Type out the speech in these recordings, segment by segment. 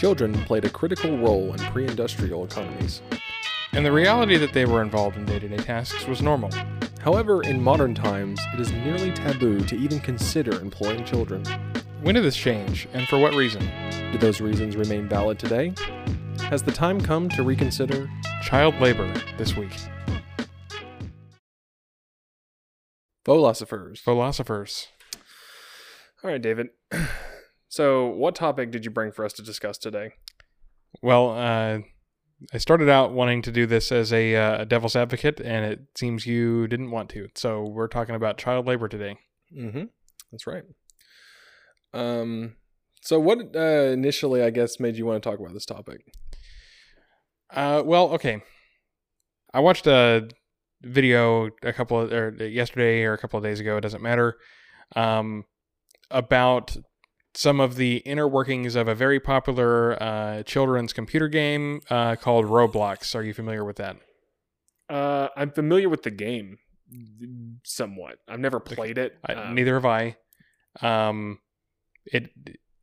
children played a critical role in pre industrial economies. And the reality that they were involved in day to day tasks was normal. However, in modern times, it is nearly taboo to even consider employing children. When did this change, and for what reason? Do those reasons remain valid today? Has the time come to reconsider? Child labor this week. Philosophers. Philosophers. All right, David. So, what topic did you bring for us to discuss today? Well, uh, I started out wanting to do this as a, uh, a devil's advocate, and it seems you didn't want to. So, we're talking about child labor today. Mm-hmm. That's right. Um. So, what uh, initially, I guess, made you want to talk about this topic? Uh, well, okay. I watched a video a couple of, or yesterday or a couple of days ago. It doesn't matter. Um, about some of the inner workings of a very popular uh, children's computer game uh, called Roblox. Are you familiar with that? Uh, I'm familiar with the game somewhat. I've never played it. Um, neither have I. Um, it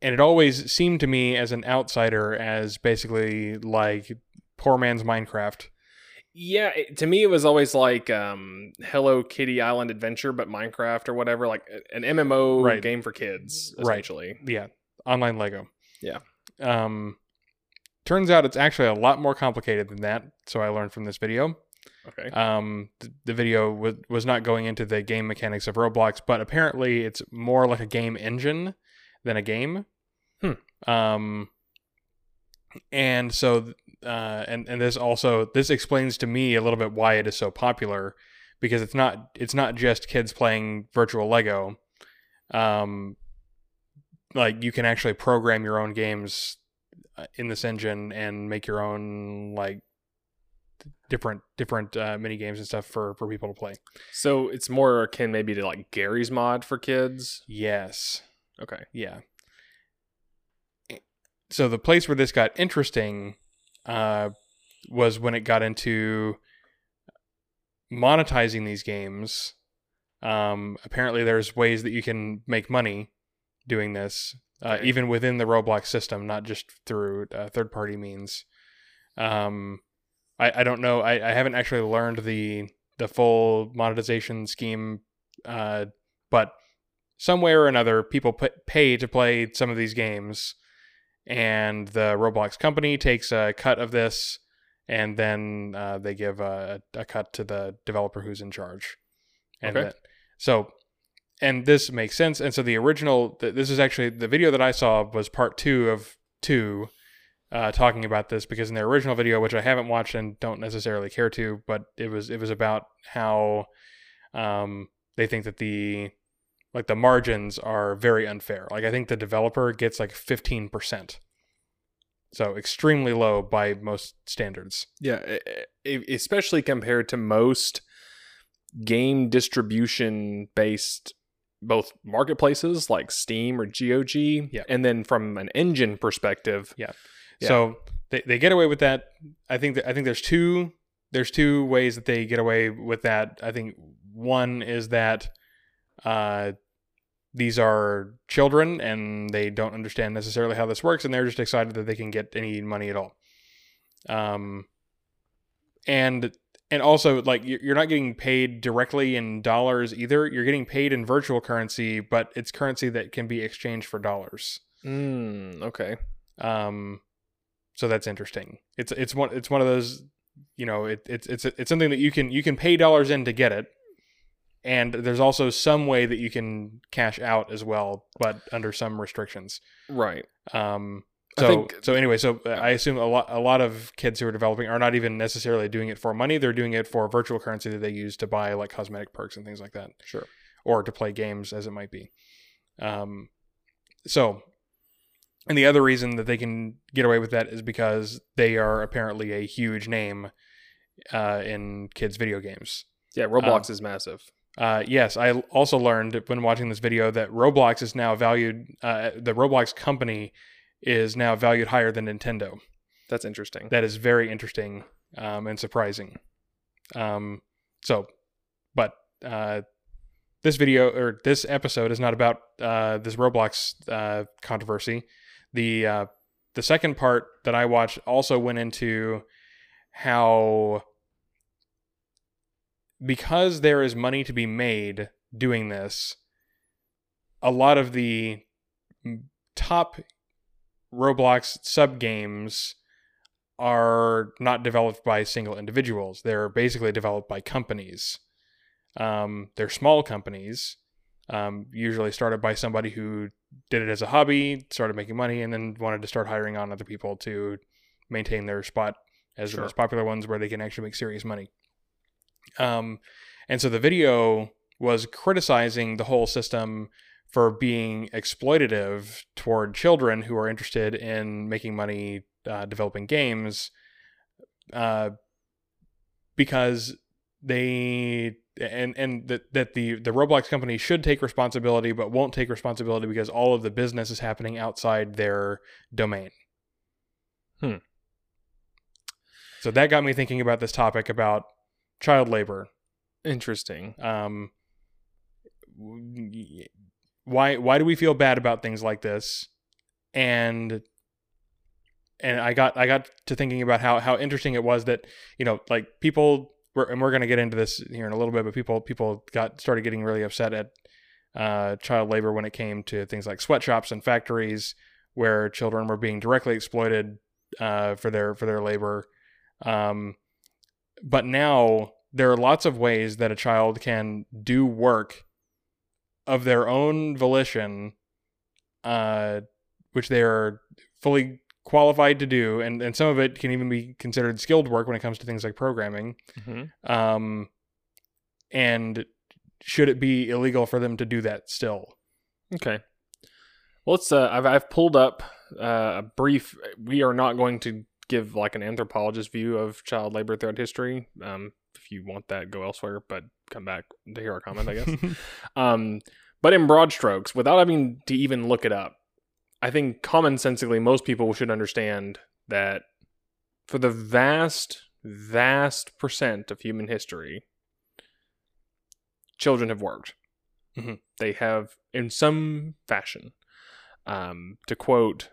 and it always seemed to me as an outsider as basically like poor man's Minecraft. Yeah, it, to me it was always like um, Hello Kitty Island Adventure, but Minecraft or whatever, like an MMO Right. game for kids, Right. essentially. Yeah, online Lego. Yeah. Um, turns out it's actually a lot more complicated than that. So I learned from this video. Okay. Um, th- the video was was not going into the game mechanics of Roblox, but apparently it's more like a game engine than a game. Hmm. Um, and so, uh, and and this also this explains to me a little bit why it is so popular, because it's not it's not just kids playing virtual Lego. Um, like you can actually program your own games uh, in this engine and make your own like different different uh, mini games and stuff for for people to play. So it's more akin maybe to like Garry's Mod for kids. Yes. Okay. Yeah. So the place where this got interesting uh, was when it got into monetizing these games. Um, apparently, there's ways that you can make money doing this, uh, even within the Roblox system, not just through uh, third-party means. Um, I, I don't know. I, I haven't actually learned the the full monetization scheme, uh, but some way or another, people put, pay to play some of these games, and the Roblox company takes a cut of this, and then uh, they give a, a cut to the developer who's in charge. And Okay. that- so, and this makes sense. And so the original, this is actually the video that I saw was part two of two. Uh, talking about this because in their original video, which I haven't watched and don't necessarily care to, but it was it was about how um, they think that the like the margins are very unfair. Like I think the developer gets like fifteen percent, so extremely low by most standards. Yeah, especially compared to most game distribution based both marketplaces like Steam or GOG, Yeah. and then from an engine perspective, Yeah. So they, they get away with that. I think that I think there's two there's two ways that they get away with that. I think one is that uh, these are children and they don't understand necessarily how this works, and they're just excited that they can get any money at all. Um, and and also like you- you're not getting paid directly in dollars either. You're getting paid in virtual currency, but it's currency that can be exchanged for dollars. mm, okay, Um, so that's interesting. It's it's one it's one of those you know it, it's it's it's something that you can you can pay dollars in to get it, and there's also some way that you can cash out as well, but under some restrictions. right. Um, so think- so anyway, so uh, I assume a lot a lot of kids who are developing are not even necessarily doing it for money. They're doing it for virtual currency that they use to buy like cosmetic perks and things like that Sure. or to play games as it might be. Um, so, and the other reason that they can get away with that is because they are apparently a huge name uh, in kids' video games. Yeah, Roblox is massive. Uh, yes, I also learned when watching this video that Roblox is now valued. Uh, the Roblox company is now valued higher than Nintendo. That's interesting. That is very interesting um, and surprising. Um, so, but uh, this video or this episode is not about uh, this Roblox uh, controversy. The uh, the second part that I watched also went into how because there is money to be made doing this, a lot of the top Roblox sub games are not developed by single individuals. They're basically developed by companies. Um, they're small companies, um, usually started by somebody who did it as a hobby, started making money, and then wanted to start hiring on other people to maintain their spot as Sure. the most popular ones where they can actually make serious money. Um, and so the video was criticizing the whole system for being exploitative toward children who are interested in making money uh, developing games uh, because they and and that that the the Roblox company should take responsibility but won't take responsibility because all of the business is happening outside their domain. Hmm. So that got me thinking about this topic about child labor. Interesting. Um, why why do we feel bad about things like this? And and I got I got to thinking about how how interesting it was that you know like people were and we're going to get into this here in a little bit, but people people got started getting really upset at uh, child labor when it came to things like sweatshops and factories where children were being directly exploited uh, for their for their labor. Um, but now there are lots of ways that a child can do work of their own volition, uh, which they are fully qualified to do, and, and some of it can even be considered skilled work when it comes to things like programming. hmm Um, and should it be illegal for them to do that still? Okay. Well, let's. Uh, I've I've pulled up uh, a brief. We are not going to give like an anthropologist view of child labor throughout history. Um, if you want that, go elsewhere. But come back to hear our comment, I guess. um, but in broad strokes, without having to even look it up, I think commonsensically most people should understand that for the vast, vast percent of human history, children have worked. Mhm. They have, in some fashion. Um, to quote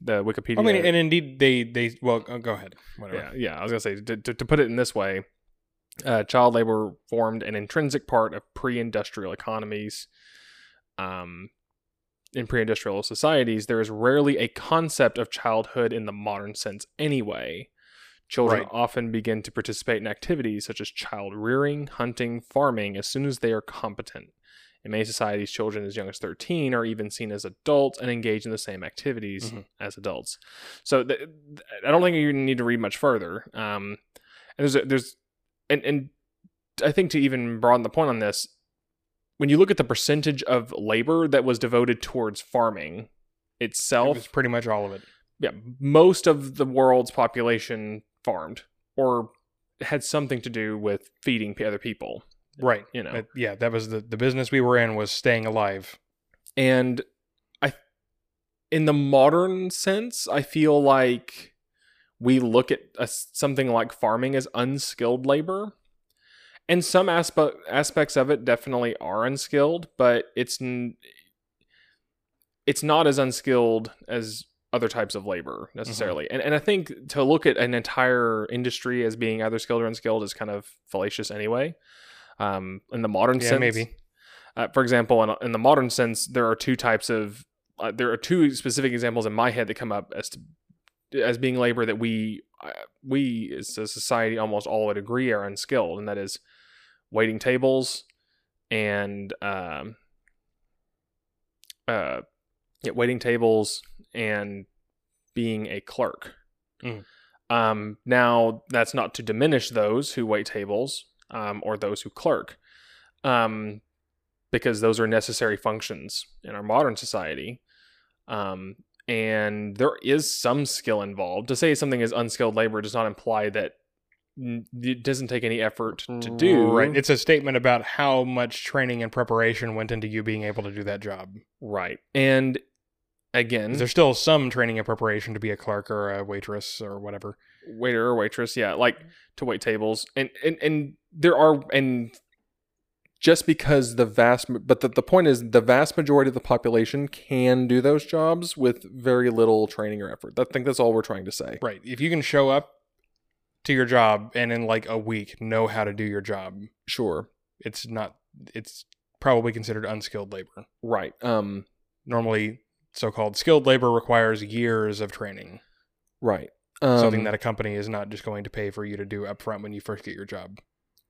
the Wikipedia. I mean, and indeed, they they well, uh, go ahead. Whatever. Yeah, yeah. I was gonna say to, to, to put it in this way, uh, child labor formed an intrinsic part of pre-industrial economies. Um, in pre-industrial societies, there is rarely a concept of childhood in the modern sense. Anyway, children Right. often begin to participate in activities such as child rearing, hunting, farming as soon as they are competent. In many societies, children as young as 13 are even seen as adults and engage in the same activities Mhm. as adults. So th- th- I don't think you need to read much further. Um, and there's a, there's and and I think to even broaden the point on this, when you look at the percentage of labor that was devoted towards farming itself, was pretty much all of it. yeah, most of the world's population farmed or had something to do with feeding other people. Right. You know, yeah, that was the the business we were in was staying alive. and I, in the modern sense, I feel like we look at a, something like farming as unskilled labor. And some aspe- aspects of it definitely are unskilled, but it's n- it's not as unskilled as other types of labor mm-hmm. necessarily. And and I think to look at an entire industry as being either skilled or unskilled is kind of fallacious anyway. Um, in the modern Yeah, sense, maybe. uh, for example, in, in the modern sense, there are two types of uh, there are two specific examples in my head that come up as to, as being labor that we uh, we as a society almost all would agree are unskilled, and that is waiting tables and um, uh, yeah, waiting tables and being a clerk. Mm. Um, now, that's not to diminish those who wait tables um, or those who clerk, um, because those are necessary functions in our modern society. Um, and there is some skill involved. To say something is unskilled labor does not imply that it doesn't take any effort to do. Right. It's a statement about how much training and preparation went into you being able to do that job. right. And again, There's still some training and preparation to be a clerk or a waitress or whatever. Waiter or waitress, yeah, like to wait tables, and and and there are and just because the vast but the, the point is the vast majority of the population can do those jobs with very little training or effort. I think that's all we're trying to say. Right. If you can show up to your job and in like a week know how to do your job, sure. it's not it's probably considered unskilled labor. right. Um Normally so-called skilled labor requires years of training. right um, something that a company is not just going to pay for you to do upfront when you first get your job.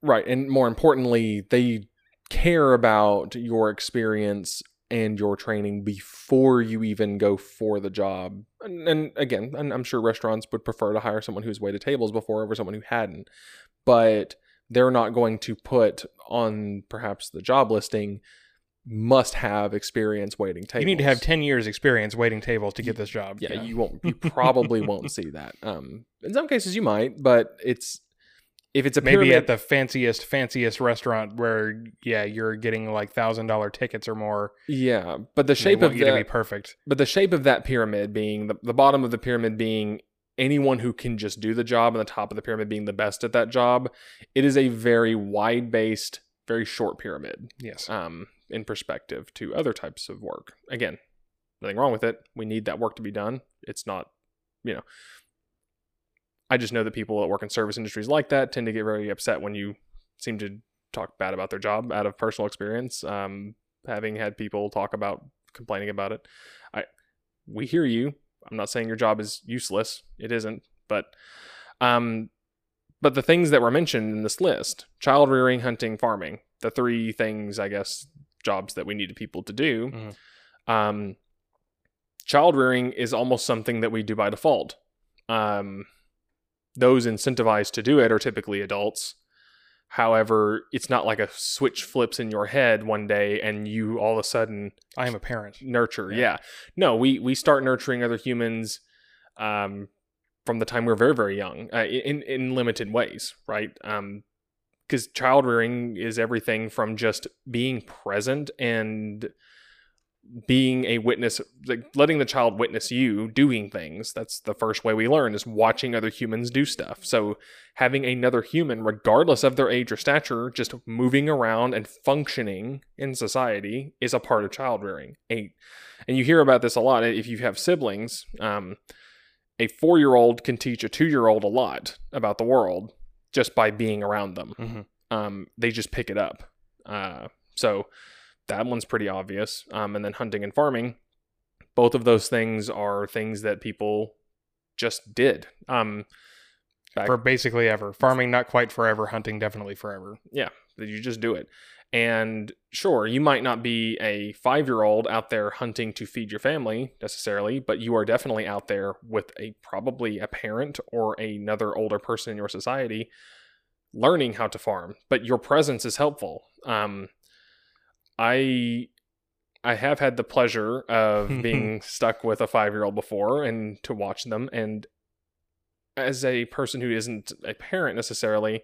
right and more importantly they care about your experience and your training before you even go for the job and, and again and i'm sure restaurants would prefer to hire someone who's waited tables before over someone who hadn't but they're not going to put on perhaps the job listing must have experience waiting tables You need to have 10 years experience waiting tables to get this job. yeah, you won't you probably won't see that um in some cases you might but it's if it's a Maybe pyramid, at the fanciest, fanciest restaurant where, yeah, you're getting like thousand dollar tickets or more. yeah but the shape of you to be that perfect. but the shape of that pyramid being the, the bottom of the pyramid being anyone who can just do the job and the top of the pyramid being the best at that job it is a very wide based very short pyramid Yes. um, in perspective to other types of work. Again nothing wrong with it. We need that work to be done. It's not you know i just know that people that work in service industries like that tend to get very upset when you seem to talk bad about their job out of personal experience um, having had people talk about complaining about it. I we hear you. I'm not saying your job is useless. It isn't. But um but the things that were mentioned in this list child rearing hunting farming the three things i guess jobs that we needed people to do Mhm. um child rearing is almost something that we do by default um those incentivized to do it are typically adults however it's not like a switch flips in your head one day and you all of a sudden I am a parent. nurture Yeah. yeah. no we we start nurturing other humans um from the time we're very very young uh, in in limited ways right um because child rearing is everything from just being present and being a witness like letting the child witness you doing things. That's the first way we learn is watching other humans do stuff. So having another human regardless of their age or stature just moving around and functioning in society is a part of child rearing. A and you hear about this a lot if you have siblings um, a four-year-old can teach a two-year-old a lot about the world just by being around them Mhm. um, they just pick it up uh, so that one's pretty obvious um, and then hunting and farming both of those things are things that people just did um, back- For basically ever. Farming, not quite forever. Hunting, definitely forever. Yeah, you just do it. And sure, you might not be a five year old out there hunting to feed your family necessarily, but you are definitely out there with a probably a parent or another older person in your society learning how to farm. But your presence is helpful. Um, I I have had the pleasure of being stuck with a five year old before and to watch them. And as a person who isn't a parent necessarily,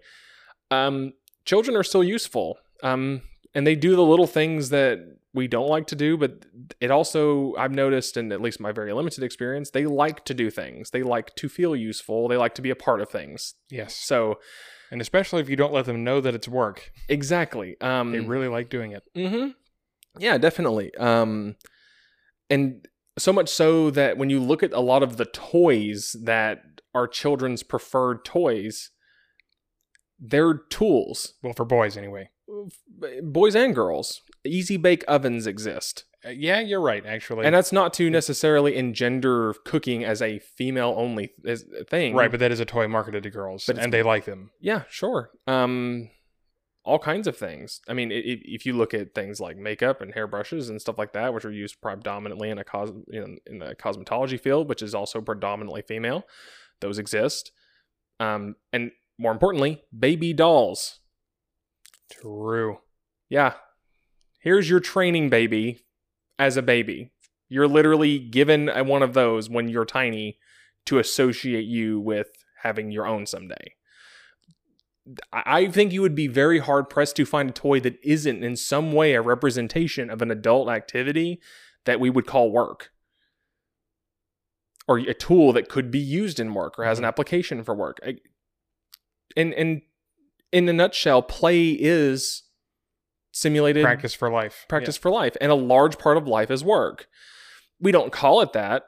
um, children are still useful. Um, and they do the little things that we don't like to do, but it also, I've noticed, in at least my very limited experience, they like to do things. They like to feel useful. They like to be a part of things. Yes. So, And especially if you don't let them know that it's work, exactly. Um, they really like doing it. Mm-hmm. Yeah, definitely. Um, and so much so that when you look at a lot of the toys that are children's preferred toys, they're tools. Well, for boys anyway. Boys and girls. Easy bake ovens exist. Uh, yeah, you're right. Actually, And that's not to necessarily engender cooking as a female only thing. right, but that is a toy marketed to girls, and they like them. Yeah, sure. Um, all kinds of things. I mean, i- i- if you look at things like makeup and hairbrushes and stuff like that, which are used predominantly in a cos, you know, in the cosmetology field, which is also predominantly female, those exist. Um, and more importantly, baby dolls. True. Yeah, here's your training baby as a baby. You're literally given one of those when you're tiny to associate you with having your own someday. I think you would be very hard pressed to find a toy that isn't in some way a representation of an adult activity that we would call work. Or a tool that could be used in work or has an mm-hmm. application for work. And and in a nutshell, play is simulated Practice for life. practice for life and a large part of life is work we don't call it that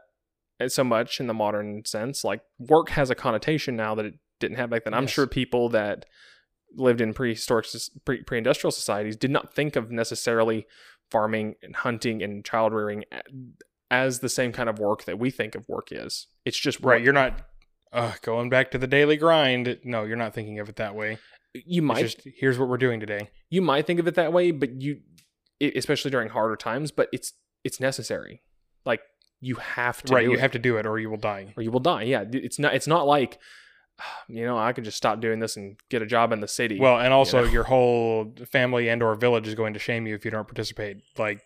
uh, so much in the modern sense like work has a connotation now that it didn't have back then i'm sure people that lived in prehistoric pre- pre-industrial societies did not think of necessarily farming and hunting and child rearing as the same kind of work that we think of work is it's just Yeah. Right. You're not uh, going back to the daily grind. No, you're not thinking of it that way. You might just here's what we're doing today. you might think of it that way but you especially during harder times but it's it's necessary like you have to right. You it. have to do it or you will die. or you will die. Yeah, it's not. It's not like, you know, I could just stop doing this and get a job in the city. Well, and also know? your whole family and or village is going to shame you if you don't participate. Like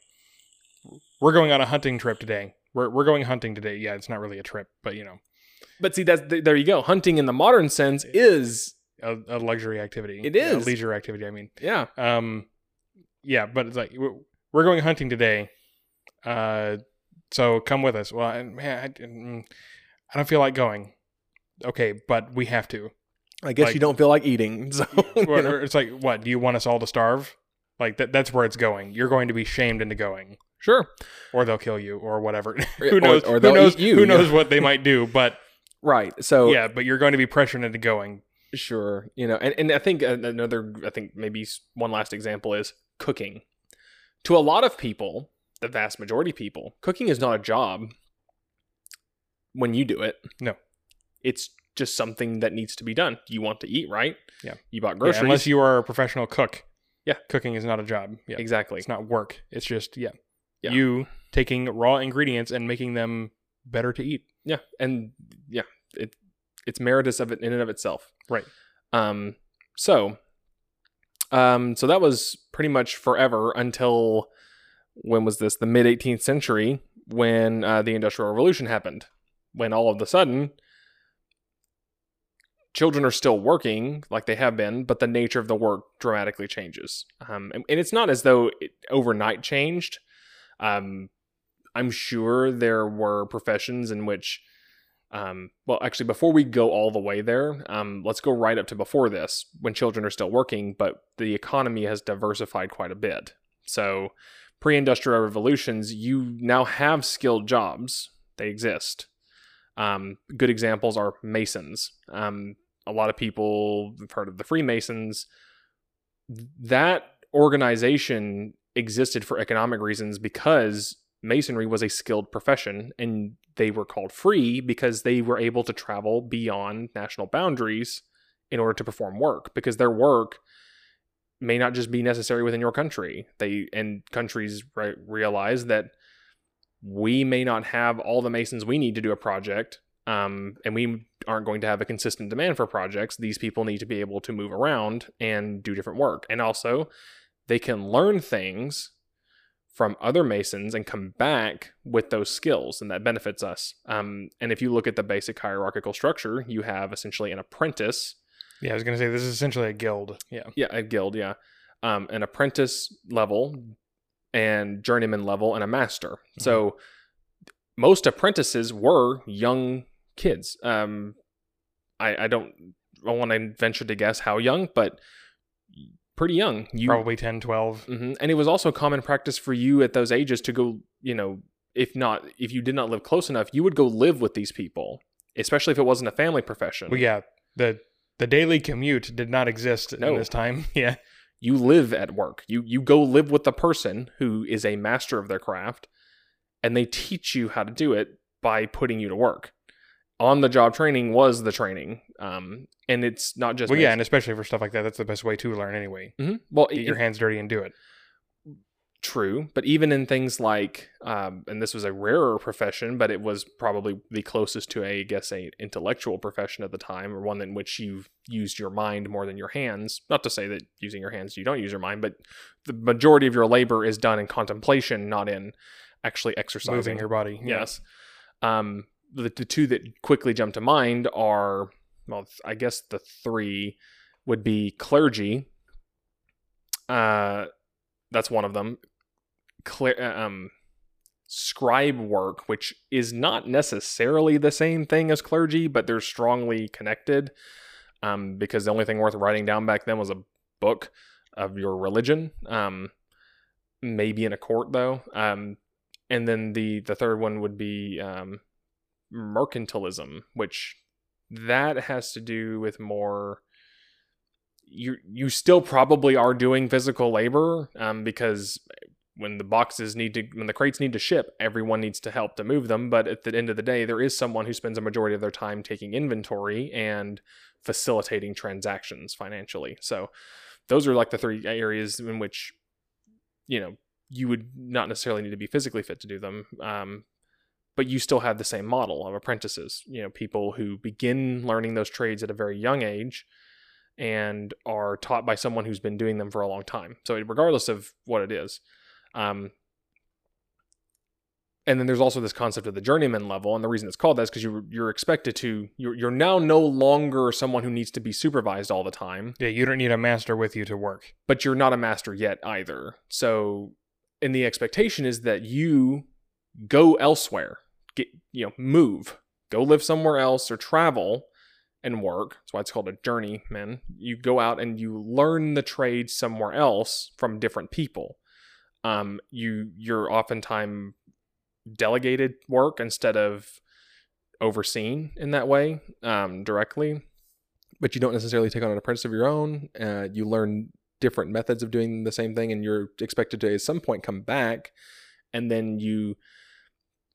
we're going on a hunting trip today. We're we're going hunting today. Yeah, it's not really a trip, but you know, but see, that's th- there you go. Hunting in the modern sense is a, a luxury activity. It is a leisure activity. I mean, yeah, um, yeah, but it's like we're going hunting today. Uh, so come with us. Well, I- man, I, mm, I don't feel like going. Okay, but we have to. I guess Like- you don't feel like eating. So you know. it's like, what? Do you want us all to starve? Like that? That's where it's going. You're going to be shamed into going. sure, or they'll kill you or whatever. Who knows? or they'll who knows? eat you, who knows what they might do? But right. So yeah, but you're going to be pressured into going. Sure, you know, and and I think another, I think maybe one last example is cooking. To a lot of people, the vast majority of people, cooking is not a job. When you do it, No. it's just something that needs to be done. You want to eat, right? Yeah. You bought Yeah, groceries. unless you are a professional cook. Yeah. cooking is not a job. Yeah, exactly. it's not work. It's just yeah, Yeah. you taking raw ingredients and making them better to eat. Yeah, and yeah, it it's meritorious of it in and of itself. Right. Um. So. Um. So that was pretty much forever until when was this? The mid 18th century when uh, the Industrial Revolution happened. When all of a sudden, children are still working like they have been, but the nature of the work dramatically changes. Um. And, and it's not as though it overnight changed. Um. I'm sure there were professions in which, um, well, actually, before we go all the way there, um, let's go right up to before this, when children are still working, but the economy has diversified quite a bit. So, pre industrial revolutions, you now have skilled jobs, they exist. Um, good examples are masons. Um, a lot of people have heard of the Freemasons. That organization existed for economic reasons because masonry was a skilled profession and they were called free because they were able to travel beyond national boundaries in order to perform work because their work may not just be necessary within your country. They and countries re- realize that we may not have all the masons we need to do a project um, and we aren't going to have a consistent demand for projects. These people need to be able to move around and do different work. And also they can learn things from other masons and come back with those skills and that benefits us. Um, and if you look at the basic hierarchical structure you have essentially an apprentice. Yeah, I was gonna say this is essentially a guild. Yeah, yeah a guild yeah. Um, an apprentice level and journeyman level and a master. So most apprentices were young kids. Um, I, I don't i want to venture to guess how young but pretty young you probably 10, 12. hmm And it was also common practice for you at those ages to go, you know, if not, if you did not live close enough, you would go live with these people, especially if it wasn't a family profession. Well, yeah, the the daily commute did not exist No. in this time. Yeah, You live at work. You you go live with the person who is a master of their craft, and they teach you how to do it by putting you to work. On the job training was the training, um, and it's not just well, yeah, and especially for stuff like that, that's the best way to learn anyway. Mhm. well, Get it- your hands dirty and do it. True, but even in things like, um, and this was a rarer profession, but it was probably the closest to a, I guess, a intellectual profession at the time, or one in which you used your mind more than your hands. Not to say that using your hands you don't use your mind, but the majority of your labor is done in contemplation, not in actually exercising. Moving your body. Yeah. Yes. Um, the, the two that quickly jump to mind are, well, I guess the three would be clergy. Uh, that's one of them. Cle- uh, um, scribe work, which is not necessarily the same thing as clergy, but they're strongly connected. Um, because the only thing worth writing down back then was a book. of your religion. Um, maybe in a court though. Um, and then the the third one would be um, mercantilism, which that has to do with more. You you still probably are doing physical labor um, because when the boxes need to when the crates need to ship everyone needs to help to move them but at the end of the day there is someone who spends a majority of their time taking inventory and facilitating transactions financially so those are like the three areas in which you know you would not necessarily need to be physically fit to do them um, but you still have the same model of apprentices you know people who begin learning those trades at a very young age and are taught by someone who's been doing them for a long time so regardless of what it is um, and then there's also this concept of the journeyman level, and the reason it's called that is because you you're expected to you're you're now no longer someone who needs to be supervised all the time, Yeah, you don't need a master with you to work. but you're not a master yet either. So, and the expectation is that you go elsewhere, get you know move, go live somewhere else or travel and work. That's why it's called a journeyman. You go out and you learn the trade somewhere else from different people. Um, you you're oftentimes delegated work instead of overseen in that way um, directly but you don't necessarily take on an apprentice of your own uh, you learn different methods of doing the same thing and you're expected to at some point come back and then you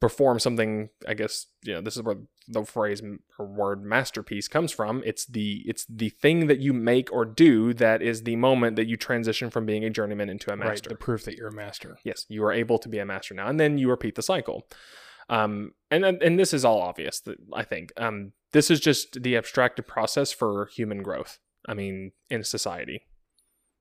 perform something i guess you know this is where the phrase or word masterpiece comes from. It's the it's the thing that you make or do that is the moment that you transition from being a journeyman into a master. Right, the proof that you're a master. yes you are able to be a master now and then you repeat the cycle. Um, and and and this is all obvious i think. Um, this is just the abstracted process for human growth i mean in society.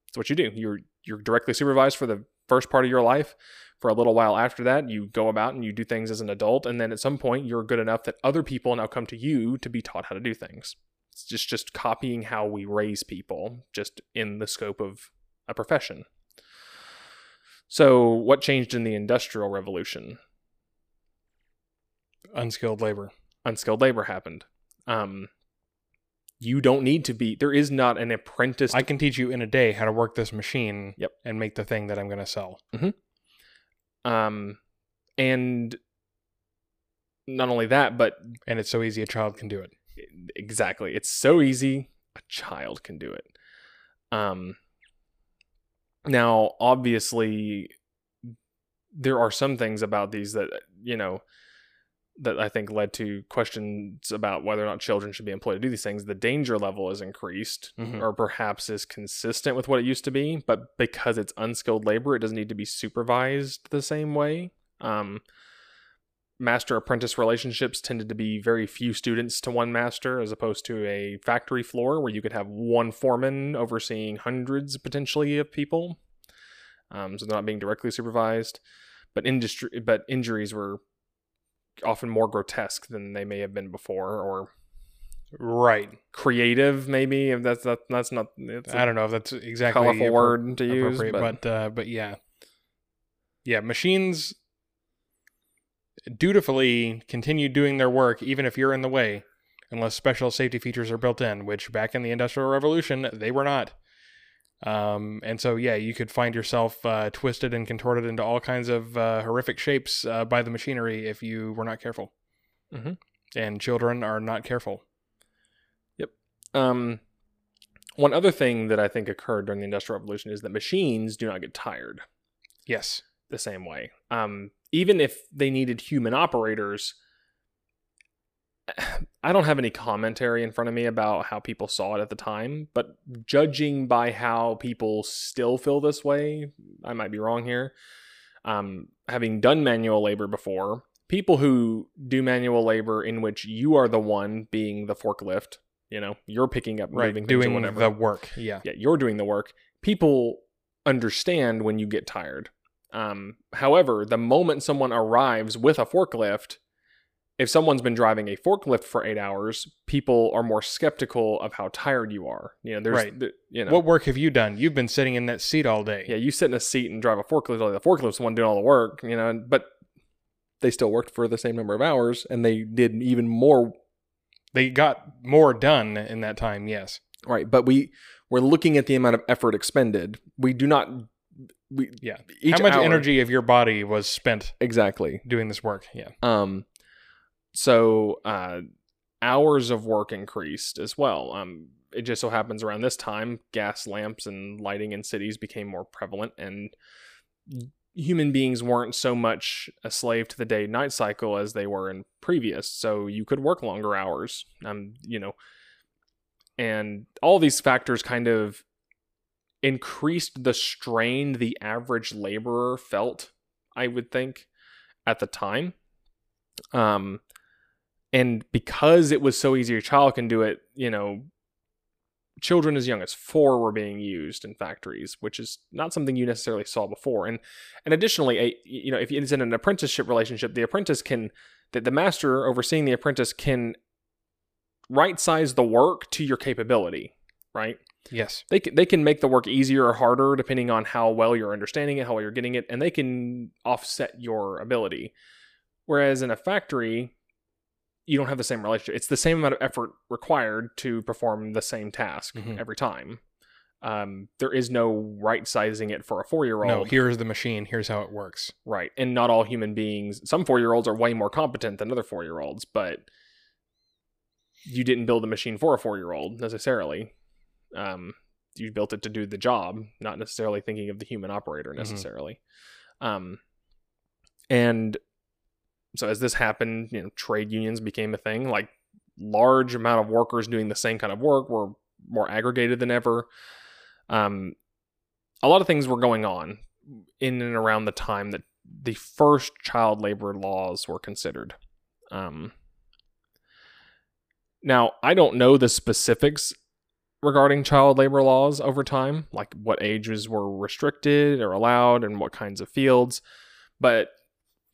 It's what you do. You're you're directly supervised for the first part of your life for a little while after that you go about and you do things as an adult and then at some point you're good enough that other people now come to you to be taught how to do things it's just just copying how we raise people just in the scope of a profession so what changed in the industrial revolution Unskilled labor. unskilled labor happened um you don't need to be there is not an apprentice I can teach you in a day how to work this machine Yep. and make the thing that I'm going to sell. Um and not only that but And it's so easy a child can do it. exactly it's so easy a child can do it um now obviously there are some things about these that you know that I think led to questions about whether or not children should be employed to do these things. The danger level is increased, Mhm. or perhaps is consistent with what it used to be, but because it's unskilled labor, it doesn't need to be supervised the same way. Um, master apprentice relationships tended to be very few students to one master, as opposed to a factory floor where you could have one foreman overseeing hundreds potentially of people. Um, so they're not being directly supervised, but industry, but injuries were often more grotesque than they may have been before, or Right. creative maybe. If that's that, that's not it's I a don't know if that's exactly colorful appro- word to use, appropriate, but, but uh, but yeah, yeah. Machines dutifully continue doing their work even if you're in the way, unless special safety features are built in, which back in the Industrial Revolution they were not. Um, and so yeah, you could find yourself uh, twisted and contorted into all kinds of uh, horrific shapes uh, by the machinery if you were not careful. Mhm. And children are not careful. Yep. Um, one other thing that I think occurred during the Industrial Revolution is that machines do not get tired. Yes. the same way. Um, even if they needed human operators, I don't have any commentary in front of me about how people saw it at the time, but judging by how people still feel this way, I might be wrong here. Um, having done manual labor before, people who do manual labor in which you are the one being the forklift, you know, you're picking up, Right. moving things or Doing whatever the work. Yeah. yeah, you're doing the work. People understand when you get tired. Um, however, the moment someone arrives with a forklift, if someone's been driving a forklift for eight hours, people are more skeptical of how tired you are. You know, there's, Right. the, you know, What work have you done? You've been sitting in that seat all day. yeah, you sit in a seat and drive a forklift. The forklift's the one doing all the work, you know, but they still worked for the same number of hours and they did even more They got more done in that time, yes. right? But we we're looking at the amount of effort expended. We do not. We Yeah. each How much hour- energy of your body was spent exactly? doing this work? Yeah. Um, so uh, hours of work increased as well. Um, it just so happens around this time, gas lamps and lighting in cities became more prevalent, and human beings weren't so much a slave to the day night cycle as they were in previous. So you could work longer hours. Um, you know, and all these factors kind of increased the strain the average laborer felt. I would think at the time um and because it was so easy a child can do it you know children as young as four were being used in factories which is not something you necessarily saw before and and additionally a you know if it's in an apprenticeship relationship the apprentice can that the master overseeing the apprentice can right size the work to your capability right Yes. they can, they can make the work easier or harder depending on how well you're understanding it, how well you're getting it, and they can offset your ability. Whereas in a factory, you don't have the same relationship. It's the same amount of effort required to perform the same task Mhm. every time. Um, there is no right sizing it for a four year old. No, here's the machine. Here's how it works. Right. And not all human beings, some four year olds are way more competent than other four year olds, but you didn't build a machine for a four year old necessarily. Um, you built it to do the job, not necessarily thinking of the human operator necessarily. Um, and so as this happened, you know, trade unions became a thing. Like large amount of workers doing the same kind of work were more aggregated than ever. Um, a lot of things were going on in and around the time that the first child labor laws were considered. Um, now, I don't know the specifics regarding child labor laws over time, like what ages were restricted or allowed and what kinds of fields, but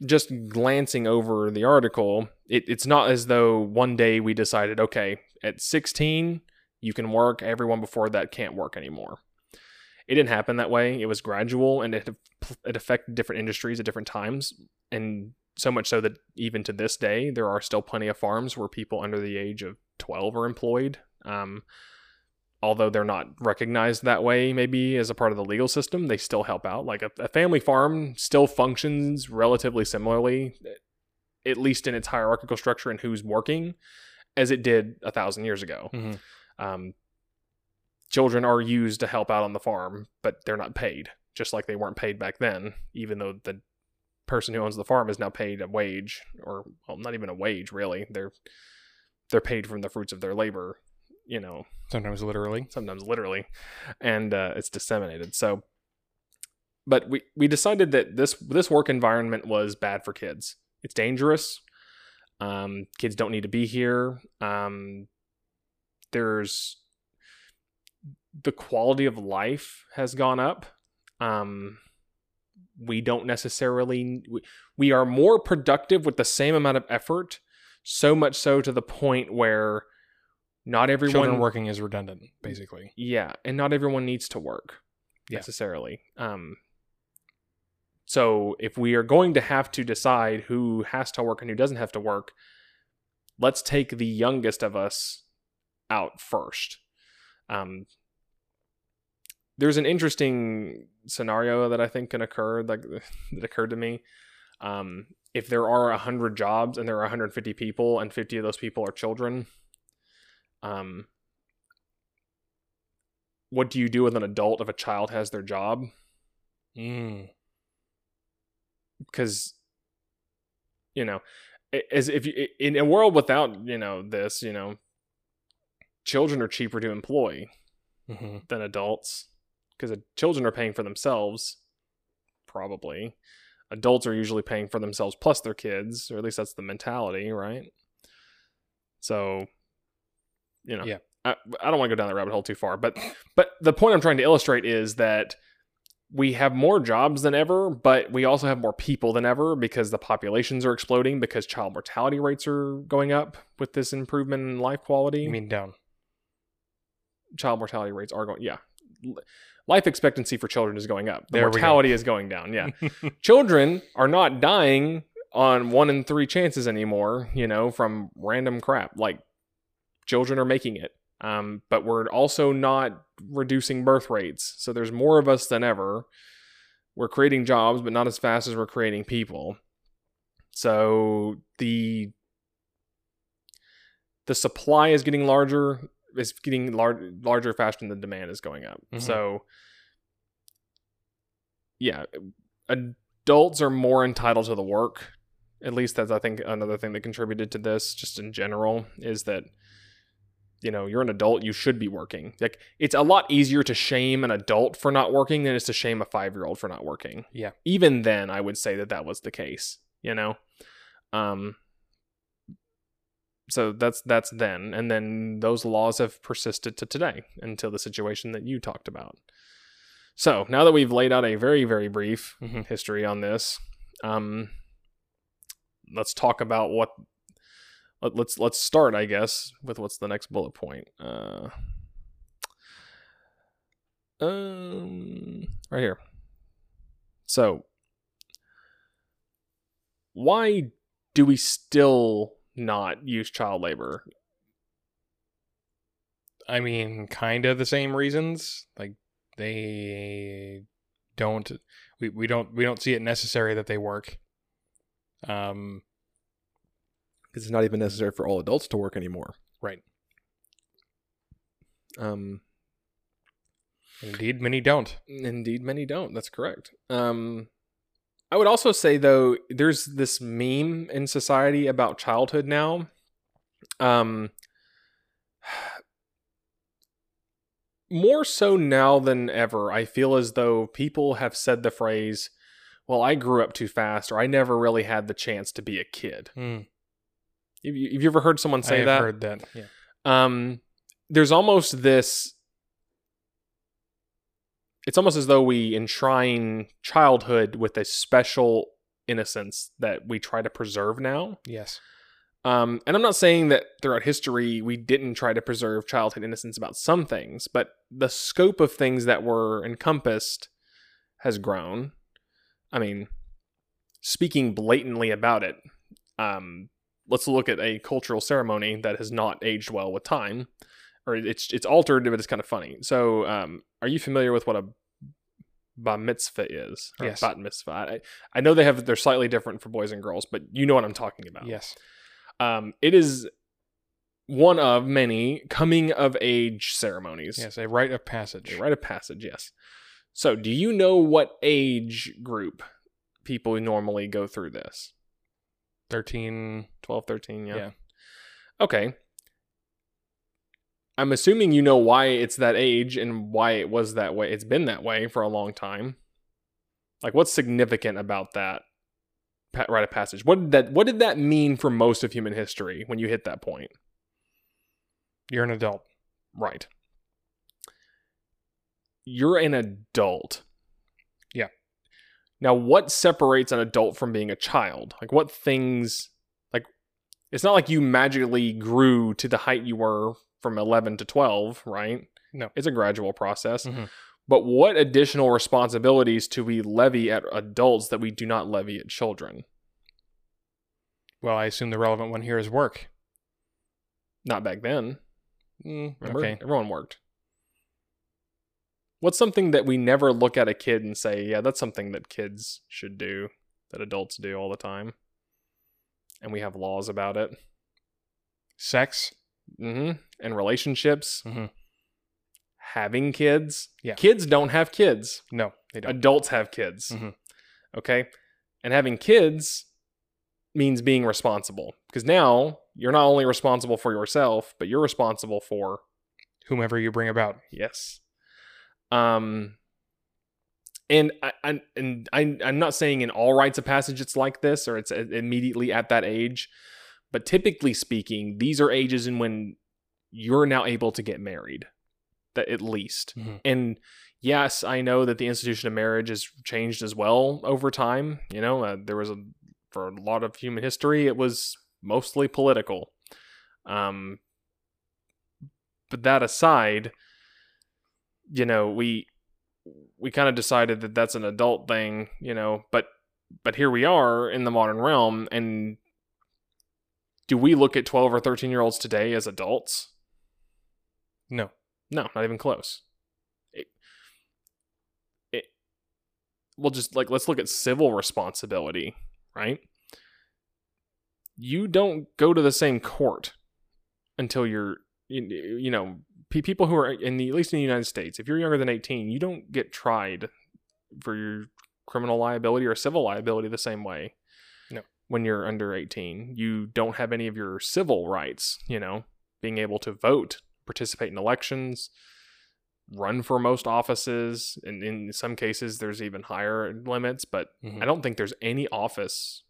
just glancing over the article, it, it's not as though one day we decided, okay, at 16, you can work, everyone before that can't work anymore. It didn't happen that way. It was gradual and it, it affected different industries at different times. And so much so that even to this day, there are still plenty of farms where people under the age of 12 are employed. Um, although they're not recognized that way, maybe as a part of the legal system, they still help out. Like a, a family farm still functions relatively similarly, at least in its hierarchical structure and who's working, as it did a thousand years ago. Mhm. Um, children are used to help out on the farm, but they're not paid, just like they weren't paid back then, even though the person who owns the farm is now paid a wage, or well, not even a wage really. They're they're paid from the fruits of their labor, you know, Sometimes literally. sometimes literally, and uh, it's disseminated. So, but we we decided that this this work environment was bad for kids. It's dangerous. Um, kids don't need to be here. Um, there's the quality of life has gone up. Um, we don't necessarily we, we are more productive with the same amount of effort. So much so to the point where not everyone Children working is redundant, basically. yeah, and not everyone needs to work Yeah. necessarily. Um, so if we are going to have to decide who has to work and who doesn't have to work, let's take the youngest of us out first. Um, there's an interesting scenario that I think can occur, like that occurred to me. Um, if there are 100 jobs and there are 150 people and 50 of those people are children, um, what do you do with an adult if a child has their job? Mm. Because, you know, as if you, in a world without you know this, you know, children are cheaper to employ hmm than adults because children are paying for themselves, probably. Adults are usually paying for themselves plus their kids, or at least that's the mentality, right? So, you know, Yeah. I, I don't want to go down that rabbit hole too far, but but the point I'm trying to illustrate is that we have more jobs than ever, but we also have more people than ever because the populations are exploding because child mortality rates are going up with this improvement in life quality. You mean down? child mortality rates are going yeah. Life expectancy for children is going up. The There mortality is going down yeah. Children are not dying on one in three chances anymore you know from random crap. Like children are making it Um, but we're also not reducing birth rates. So there's more of us than ever. We're creating jobs, but not as fast as we're creating people. So the the supply is getting larger, is getting lar- larger faster than the demand is going up. Mhm. So yeah, adults are more entitled to the work. At least that's I think another thing that contributed to this, just in general, is that you know you're an adult, you should be working. Like it's a lot easier to shame an adult for not working than it's to shame a five year old for not working. Yeah. Even then, I would say that that was the case. You know, um. So that's that's then, and then those laws have persisted to today until the situation that you talked about. So now that we've laid out a very very brief Mhm. history on this, um, let's talk about what. Let, let's let's start, I guess, with what's the next bullet point. Uh, um, right here. So, why do we still not use child labor? I mean, kind of the same reasons. Like they don't we, we don't we don't see it necessary that they work. Um Because it's not even necessary for all adults to work anymore. Right. Um, indeed many don't. Indeed, many don't. That's correct. Um, I would also say though, there's this meme in society about childhood now. Um, more so now than ever, I feel as though people have said the phrase, "Well, I grew up too fast," or "I never really had the chance to be a kid." Hmm. Have you, have you ever heard someone say that? I that? heard that. Yeah. um there's almost this it's almost as though we enshrine childhood with a special innocence that we try to preserve now Yes. um and i'm not saying that throughout history we didn't try to preserve childhood innocence about some things but the scope of things that were encompassed has grown i mean speaking blatantly about it um let's look at a cultural ceremony that has not aged well with time or it's it's altered but it's kind of funny. So um are you familiar with what a bar mitzvah is? Or Yes. bat mitzvah? I, I know they have they're slightly different for boys and girls but you know what i'm talking about. Yes. um it is one of many coming of age ceremonies. Yes, a rite of passage. a rite of passage yes. So do you know what age group people normally go through this 13 12 13 yeah. Yeah. okay i'm assuming you know why it's that age and why it was that way it's been that way for a long time like what's significant about that rite of passage what did that what did that mean for most of human history when you hit that point you're an adult. right you're an adult. Now what separates an adult from being a child like what things like it's not like you magically grew to the height you were from 11 to 12 right No. it's a gradual process Mhm. but what additional responsibilities do we levy at adults that we do not levy at children Well, I assume the relevant one here is work. not back then Mm, okay. Everyone worked. What's something that we never look at a kid and say, yeah, that's something that kids should do, that adults do all the time? And we have laws about it. Sex. Mm-hmm. And relationships, Mhm. having kids. Yeah. Kids don't have kids, No, they don't. adults have kids. Mhm. Okay. And having kids means being responsible because now you're not only responsible for yourself, but you're responsible for Whomever you bring about. Yes. Um and I, I and I I'm not saying in all rites of passage it's like this or it's uh, immediately at that age, but typically speaking, these are ages in when you're now able to get married. That at least. Mhm. And yes, I know that the institution of marriage has changed as well over time. You know, uh, there was a for a lot of human history, it was mostly political. Um, but that aside, you know, we we kind of decided that that's an adult thing, you know, but but here we are in the modern realm and do we look at 12 or 13 year olds today as adults? No. No, not even close. It, it, well, just like let's look at civil responsibility, right? You don't go to the same court until you're, you, you know, people who are in the at least in the United States, if you're younger than 18, you don't get tried for your criminal liability or civil liability the same way. No. When you're under 18, you don't have any of your civil rights, you know, being able to vote, participate in elections, run for most offices, and in some cases there's even higher limits, but Mhm. I don't think there's any office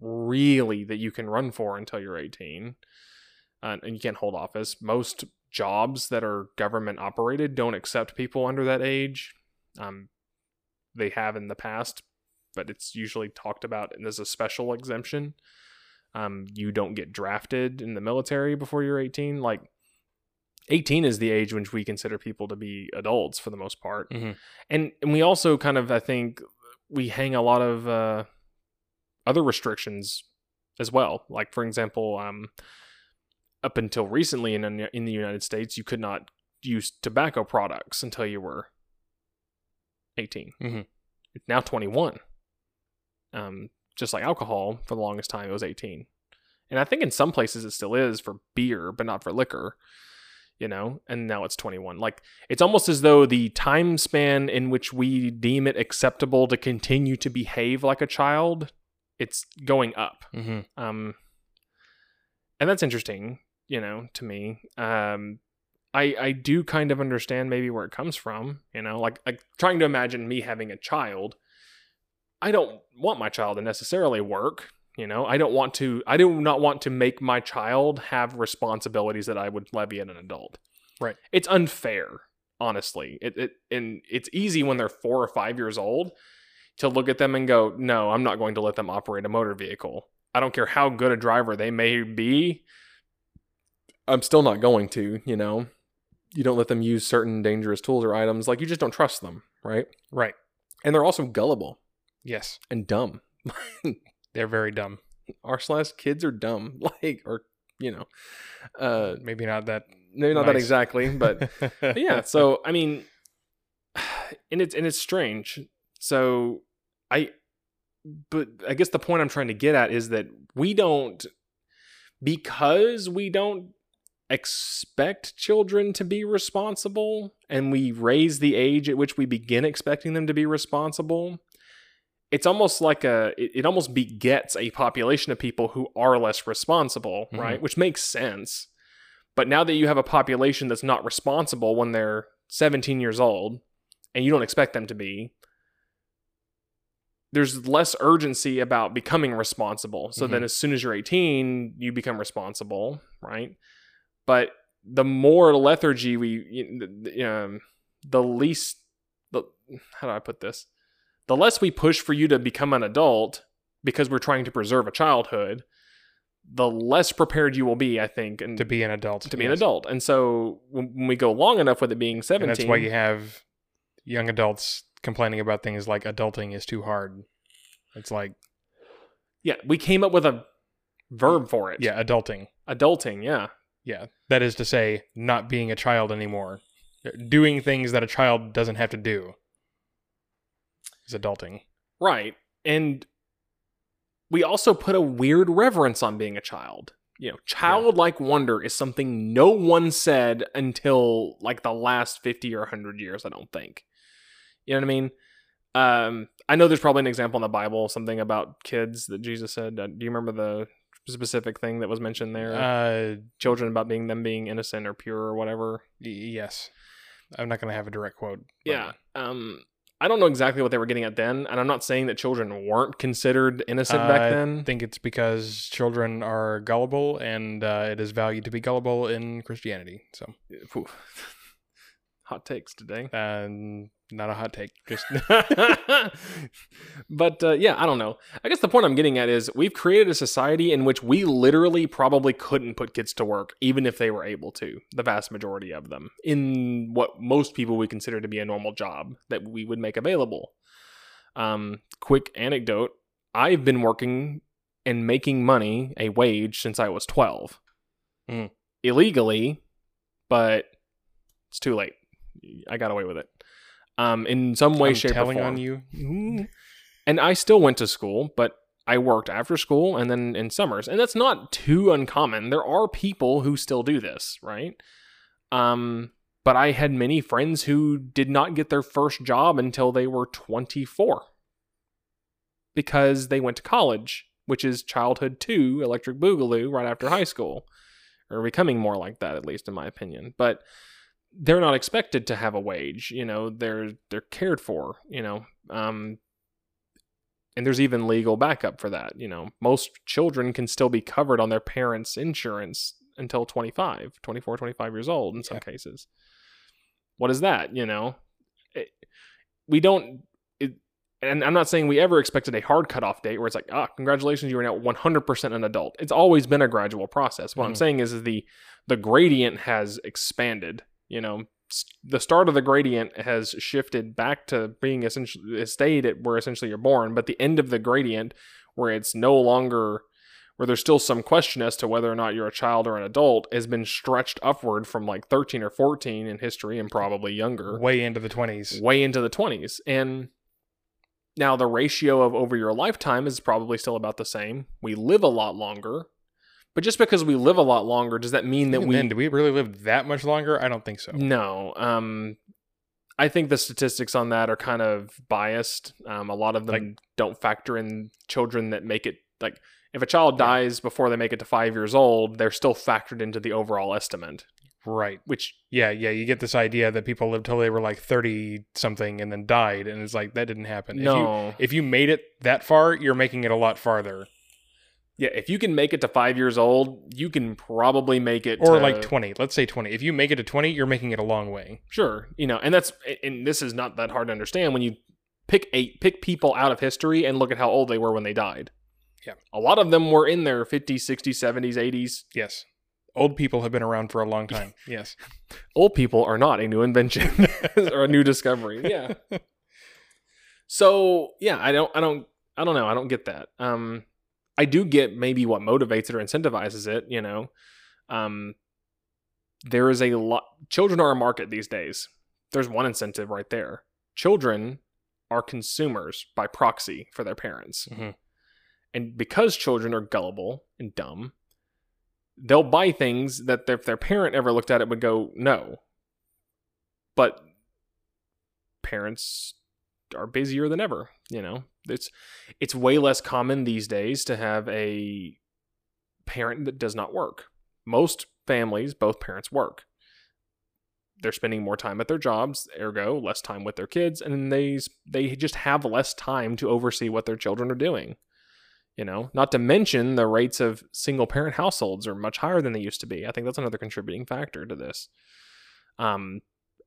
really that you can run for until you're 18. Uh, and you can't hold office. Most jobs that are government operated don't accept people under that age. Um, they have in the past, but it's usually talked about as a special exemption. Um, you don't get drafted in the military before you're 18. Like 18 is the age which we consider people to be adults for the most part. Mhm. And and we also kind of I think we hang a lot of uh, other restrictions as well. Like for example, um, up until recently in in the United States, you could not use tobacco products until you were 18. Mhm. It's now 21. Um, just like alcohol, for the longest time, it was 18. And I think in some places it still is for beer, but not for liquor, you know, and now it's 21. Like, it's almost as though the time span in which we deem it acceptable to continue to behave like a child, it's going up Mhm. um and that's interesting you know to me um i i do kind of understand maybe where it comes from you know like like trying to imagine me having a child i don't want my child to necessarily work you know i don't want to i do not want to make my child have responsibilities that i would levy at an adult Right. it's unfair honestly it, it and it's easy when they're four or five years old to look at them and go, no, I'm not going to let them operate a motor vehicle. I don't care how good a driver they may be. I'm still not going to, you know. You don't let them use certain dangerous tools or items. Like you just don't trust them, right? Right. And they're also gullible Yes. and dumb. They're very dumb. R slash kids are dumb. Like, or, you know, uh, Maybe not that. maybe not that exactly, but But yeah so i mean and it's and it's strange so i but i guess the point i'm trying to get at is that we don't because we don't expect children to be responsible and we raise the age at which we begin expecting them to be responsible it's almost like a it, almost begets a population of people who are less responsible right which makes sense but now that you have a population that's not responsible when they're 17 years old and you don't expect them to be, there's less urgency about becoming responsible. So then Mhm. as soon as you're 18, you become responsible, right? But the more lethargy we, um, the least, the, how do I put this? The less we push for you to become an adult because we're trying to preserve a childhood, the less prepared you will be, I think, and to be an adult. to be an adult. And so when, when we go long enough with it being 17, And that's why you have young adults complaining about things like adulting is too hard. It's like, yeah, we came up with a verb for it. yeah, adulting. Adulting, yeah. Yeah. That is to say, not being a child anymore. Doing things that a child doesn't have to do is adulting. Right. And we also put a weird reverence on being a child. You know, childlike wonder is something no one said until like the last 50 or 100 years, I don't think. You know what I mean? Um, I know there's probably an example in the Bible, something about kids that Jesus said. Uh, do you remember the specific thing that was mentioned there? Uh, Children about being them being innocent or pure or whatever. y- yes. I'm not going to have a direct quote. Yeah. Um, I don't know exactly what they were getting at then, and I'm not saying that children weren't considered innocent back then. I think it's because children are gullible and uh, it is valued to be gullible in Christianity. So, Hot takes today. um, not a hot take. Just but uh, yeah, I don't know. I guess the point I'm getting at is we've created a society in which we literally probably couldn't put kids to work, even if they were able to, the vast majority of them, in what most people would consider to be a normal job that we would make available. Um, quick anecdote I've been working and making money, a wage, since I was 12. Mm. Illegally, but It's too late. I got away with it. Um, in some way, I'm shape, telling or form. on you. And I still went to school, but I worked after school and then in summers. And that's not too uncommon. There are people who still do this, right? Um, but I had many friends who did not get their first job until they were 24 because they went to college, which is childhood 2, electric boogaloo, right after high school, or becoming more like that, at least in my opinion. But they're not expected to have a wage, you know, they're they're cared for, you know. Um, and there's even legal backup for that, you know. Most children can still be covered on their parents' insurance until 25, 24, 25 years old in some Yeah. cases. What is that, you know? It, we don't it, and I'm not saying we ever expected a hard cutoff date where it's like, ah, congratulations, you are now 100% an adult. It's always been a gradual process. What I'm Mhm. saying is the the gradient has expanded. You know, the start of the gradient has shifted back to being essentially a state at where essentially you're born, but the end of the gradient where it's no longer where there's still some question as to whether or not you're a child or an adult has been stretched upward from like 13 or 14 in history and probably younger Way into the 20s. way into the 20s. And now the ratio of over your lifetime is probably still about the same. We live a lot longer. But just because we live a lot longer, does that mean that Even we then, do we really live that much longer? I don't think so. No. Um I think the statistics on that are kind of biased. Um, a lot of them Like- don't factor in children that make it like if a child dies before they make it to five years old, they're still factored into the overall estimate. Right. Which Yeah, yeah. You get this idea that people lived till they were like 30 something and then died. And it's like, that didn't happen. If you, no, if you made it that far, you're making it a lot farther. Yeah, if you can make it to five years old, you can probably make it Or to- like 20. Let's say 20. If you make it to 20, you're making it a long way. Sure, you know, and that's and this is not that hard to understand when you pick eight pick people out of history and look at how old they were when they died. Yeah. A lot of them were in their 50s, 60s, 70s, 80s. Yes. Old people have been around for a long time. Yes. Old people are not a new invention or a new discovery. Yeah. So, yeah, I don't I don't I don't know. I don't get that. Um I do get maybe what motivates it or incentivizes it, you know. Um there is a lot children are a market these days. There's one incentive right there. Children are consumers by proxy for their parents. Mhm. And because children are gullible and dumb, they'll buy things that if their parent ever looked at it would go, no. But parents are busier than ever, you know. It's it's way less common these days to have a parent that does not work. Most families, both parents work. They're spending more time at their jobs, ergo less time with their kids, and they they just have less time to oversee what their children are doing. You know, not to mention the rates of single parent households are much higher than they used to be. I think that's another contributing factor to this. Um,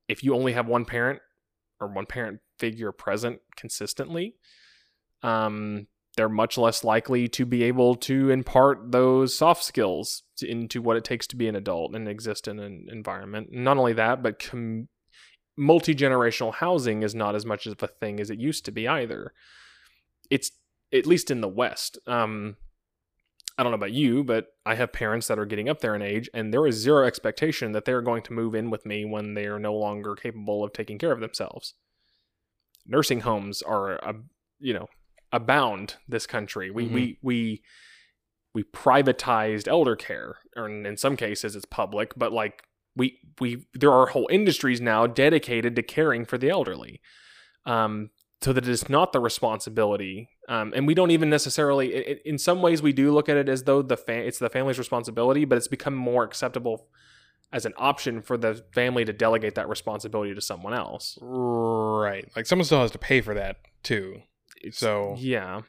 if you only have one parent or one parent figure present consistently, um, they're much less likely to be able to impart those soft skills to, into what it takes to be an adult and exist in an environment. Not only that, but com- multi generational housing is not as much of a thing as it used to be either. It's at least in the West. Um, I don't know about you, but I have parents that are getting up there in age, and there is zero expectation that they're going to move in with me when they are no longer capable of taking care of themselves. Nursing homes are, you know, abound this country. We Mhm. we we we privatized elder care, or in, some cases it's public, but like we we there are whole industries now dedicated to caring for the elderly. Um, so that it's not the responsibility um, and we don't even necessarily i i- in some ways we do look at it as though the fa- it's the family's responsibility but it's become more acceptable as an option for the family to delegate that responsibility to someone else Right. Like someone still has to pay for that too. It's- So- yeah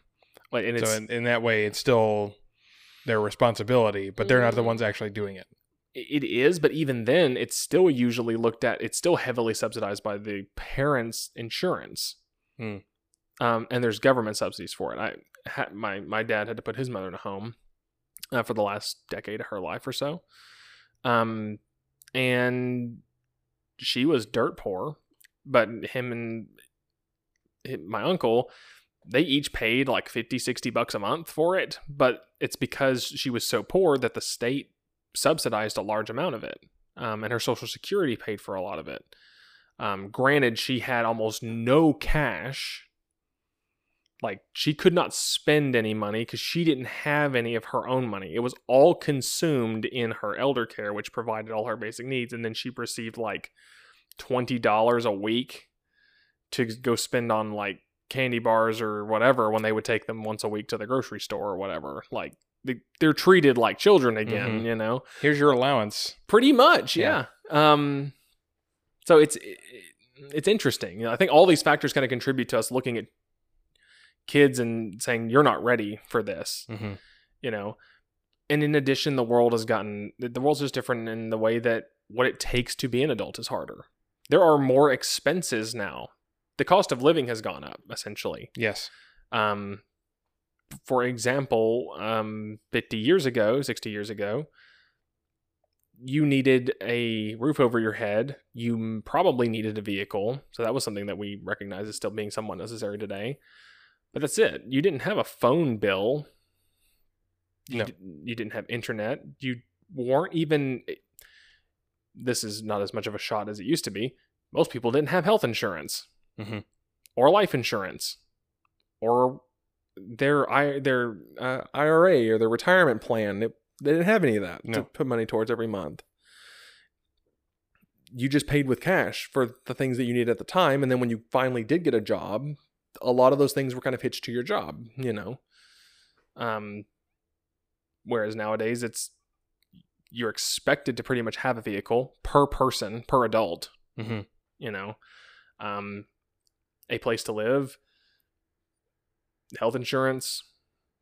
like and so in, in that way, it's still their responsibility, but they're not the Mm. ones actually doing it. it is but even then it's still usually looked at it's still heavily subsidized by the parents insurance Hmm. Um, and there's government subsidies for it i my my dad had to put his mother in a home uh, for the last decade of her life or so um and she was dirt poor but him and my uncle they each paid like 50 60 bucks a month for it but it's because she was so poor that the state subsidized a large amount of it um, and her social security paid for a lot of it. Um, granted, she had almost no cash. Like she could not spend any money because she didn't have any of her own money. It was all consumed in her elder care, which provided all her basic needs, and then she received like twenty dollars a week to go spend on like candy bars or whatever when they would take them once a week to the grocery store or whatever. Like they, they're treated like children again, Mhm. you know. Here's your allowance. Pretty much, Yeah. yeah. Um, so it's it's interesting. You know, I think all these factors kind of contribute to us looking at kids and saying you're not ready for this. Mm-hmm. You know, and in addition, the world has gotten the world's just different in the way that what it takes to be an adult is harder. There are more expenses now. The cost of living has gone up essentially. Yes. Um, for example, um, 50 years ago, 60 years ago, you needed a roof over your head. You probably needed a vehicle. So that was something that we recognize as still being somewhat necessary today. But that's it. You didn't have a phone bill. You, No. d- you didn't have internet. You weren't even. This is not as much of a shot as it used to be. Most people didn't have health insurance Mhm. or life insurance or their I their uh, IRA or their retirement plan. It, they didn't have any of that No. to put money towards every month. You just paid with cash for the things that you needed at the time, and then when you finally did get a job, a lot of those things were kind of hitched to your job. You know, um, whereas nowadays it's you're expected to pretty much have a vehicle per person per adult Mm-hmm. you know um a place to live health insurance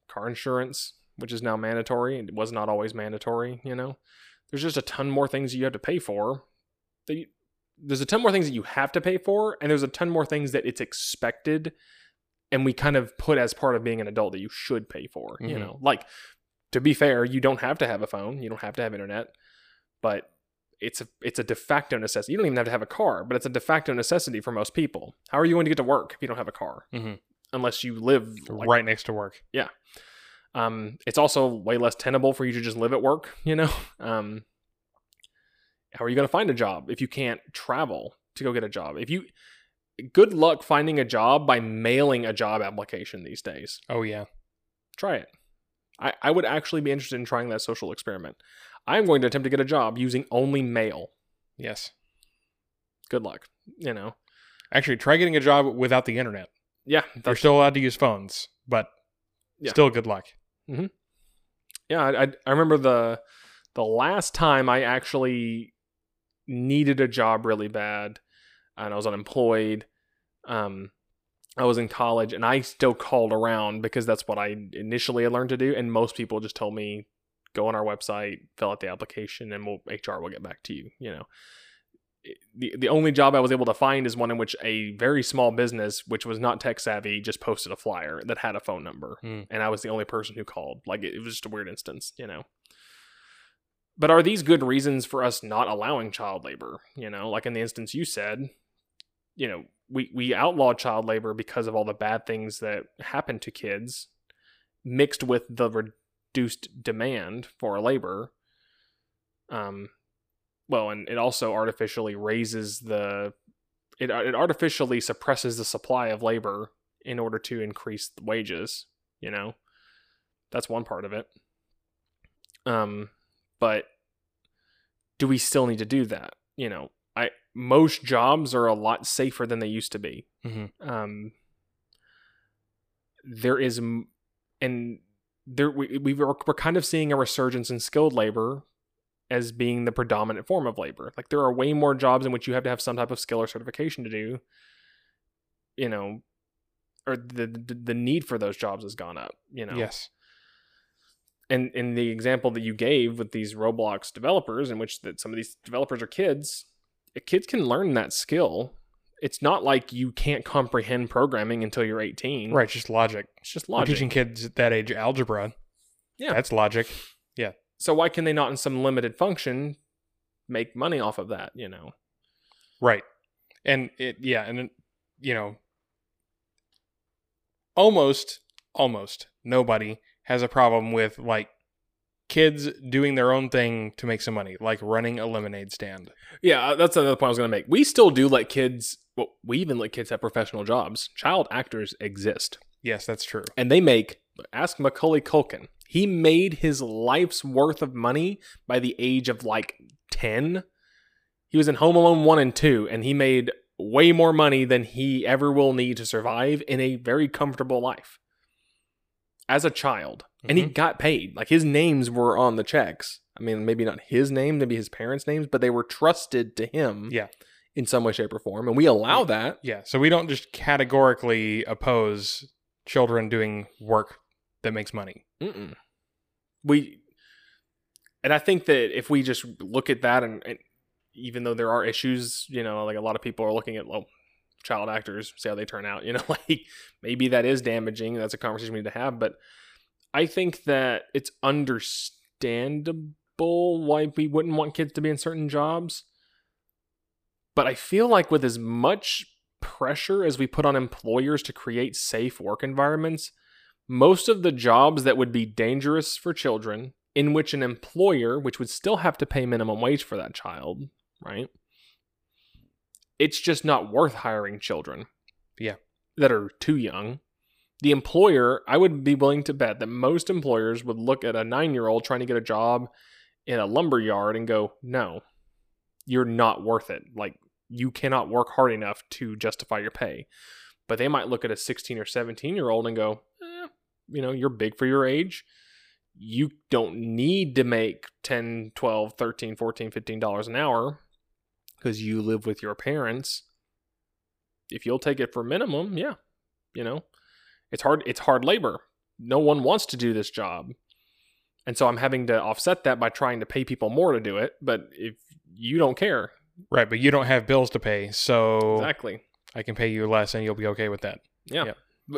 car insurance which is now mandatory it was not always mandatory you know there's just a ton more things you have to pay for that you, there's a ton more things that you have to pay for and there's a ton more things that it's expected and we kind of put as part of being an adult that you should pay for you Mhm. know like to be fair you don't have to have a phone you don't have to have internet but it's a it's a de facto necessity. You don't even have to have a car, but it's a de facto necessity for most people. How are you going to get to work if you don't have a car? Mhm. Unless you live like, right next to work. Yeah. Um, it's also way less tenable for you to just live at work. You know, um, how are you going to find a job if you can't travel to go get a job? If you good luck finding a job by mailing a job application these days. Oh yeah. Try it. I, I would actually be interested in trying that social experiment. I'm going to attempt to get a job using only mail. Yes. Good luck. You know. Actually, try getting a job without the internet. Yeah, You're still allowed to use phones, but Yeah. still good luck. Mm-hmm. yeah. I, I I remember the the last time I actually needed a job really bad, and I was unemployed. Um, I was in college, and I still called around because that's what I initially had learned to do. And most people just told me, "Go on our website, fill out the application, and we'll HR will get back to you." You know. The, the only job I was able to find is one in which a very small business, which was not tech savvy, just posted a flyer that had a phone number. Hmm. and I was the only person who called. Like it, it was just a weird instance, you know. But are these good reasons for us not allowing child labor? You know, like in the instance you said, you know, we we outlaw child labor because of all the bad things that happen to kids, mixed with the reduced demand for labor. Um, well, and it also artificially raises the it it artificially suppresses the supply of labor in order to increase the wages you know that's one part of it um but do we still need to do that you know i most jobs are a lot safer than they used to be Mhm. um there is and there we, we were, we're kind of seeing a resurgence in skilled labor as being the predominant form of labor like there are way more jobs in which you have to have some type of skill or certification to do you know or the the, the need for those jobs has gone up you know Yes. And in the example that you gave with these roblox developers in which that some of these developers are kids uh, kids can learn that skill it's not like you can't comprehend programming until you're 18 Right. Just logic. it's just We're logic teaching kids at that age algebra. Yeah. That's logic. Yeah. So why can they not in some limited function make money off of that you know Right. And it yeah, and it, you know almost almost nobody has a problem with like kids doing their own thing to make some money, like running a lemonade stand. Yeah, uh, that's another point I was going to make. We still do let kids, well, we even let kids have professional jobs. Child actors exist. Yes, that's true. And they make, ask Macaulay Culkin. He made his life's worth of money by the age of like 10. He was in Home Alone 1 and 2, and he made way more money than he ever will need to survive in a very comfortable life as a child. And he Mhm. got paid. Like his names were on the checks. I mean, maybe not his name, maybe his parents' names, but they were trusted to him Yeah. in some way, shape, or form. And we allow that. Yeah, so we don't just categorically oppose children doing work that makes money. Mm-mm. We, and I think that if we just look at that, and, and even though there are issues, you know, like a lot of people are looking at well, child actors, see how they turn out. You know, like maybe that is damaging. That's a conversation we need to have. But I think that it's understandable why we wouldn't want kids to be in certain jobs. But I feel like with as much pressure as we put on employers to create safe work environments, most of the jobs that would be dangerous for children, in which an employer, which would still have to pay minimum wage for that child, right? It's just not worth hiring children. Yeah. That are too young. The employer, I would be willing to bet that most employers would look at a nine year old trying to get a job in a lumber yard and go, no, you're not worth it. Like, you cannot work hard enough to justify your pay. But they might look at a 16 or 17 year old and go, eh, you know, you're big for your age. You don't need to make 10, 12, 13, 14, 15 dollars an hour because you live with your parents. If you'll take it for minimum, yeah. You know, it's hard it's hard labor. No one wants to do this job. And so I'm having to offset that by trying to pay people more to do it, but if you don't care. Right, but you don't have bills to pay, so Exactly. I can pay you less and you'll be okay with that. Yeah. Yeah.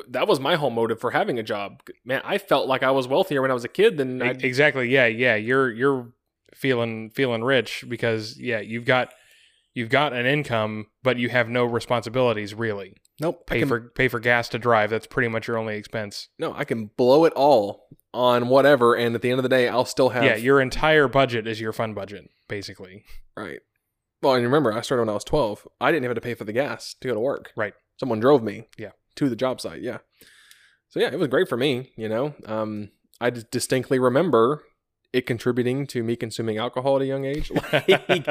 That was my whole motive for having a job. Man, I felt like I was wealthier when I was a kid than I E- exactly. Yeah, yeah. You're you're feeling feeling rich because yeah, you've got you've got an income, but you have no responsibilities really. Nope. Pay can, for pay for gas to drive. That's pretty much your only expense. no, I can blow it all on whatever, and at the end of the day, I'll still have yeah, your entire budget is your fun budget, basically. right. Well, and remember, I started when I was twelve. I didn't have to pay for the gas to go to work. Right. Someone drove me. Yeah. To the job site. Yeah. So yeah, it was great for me. You know, um, I distinctly remember it contributing to me consuming alcohol at a young age. Like,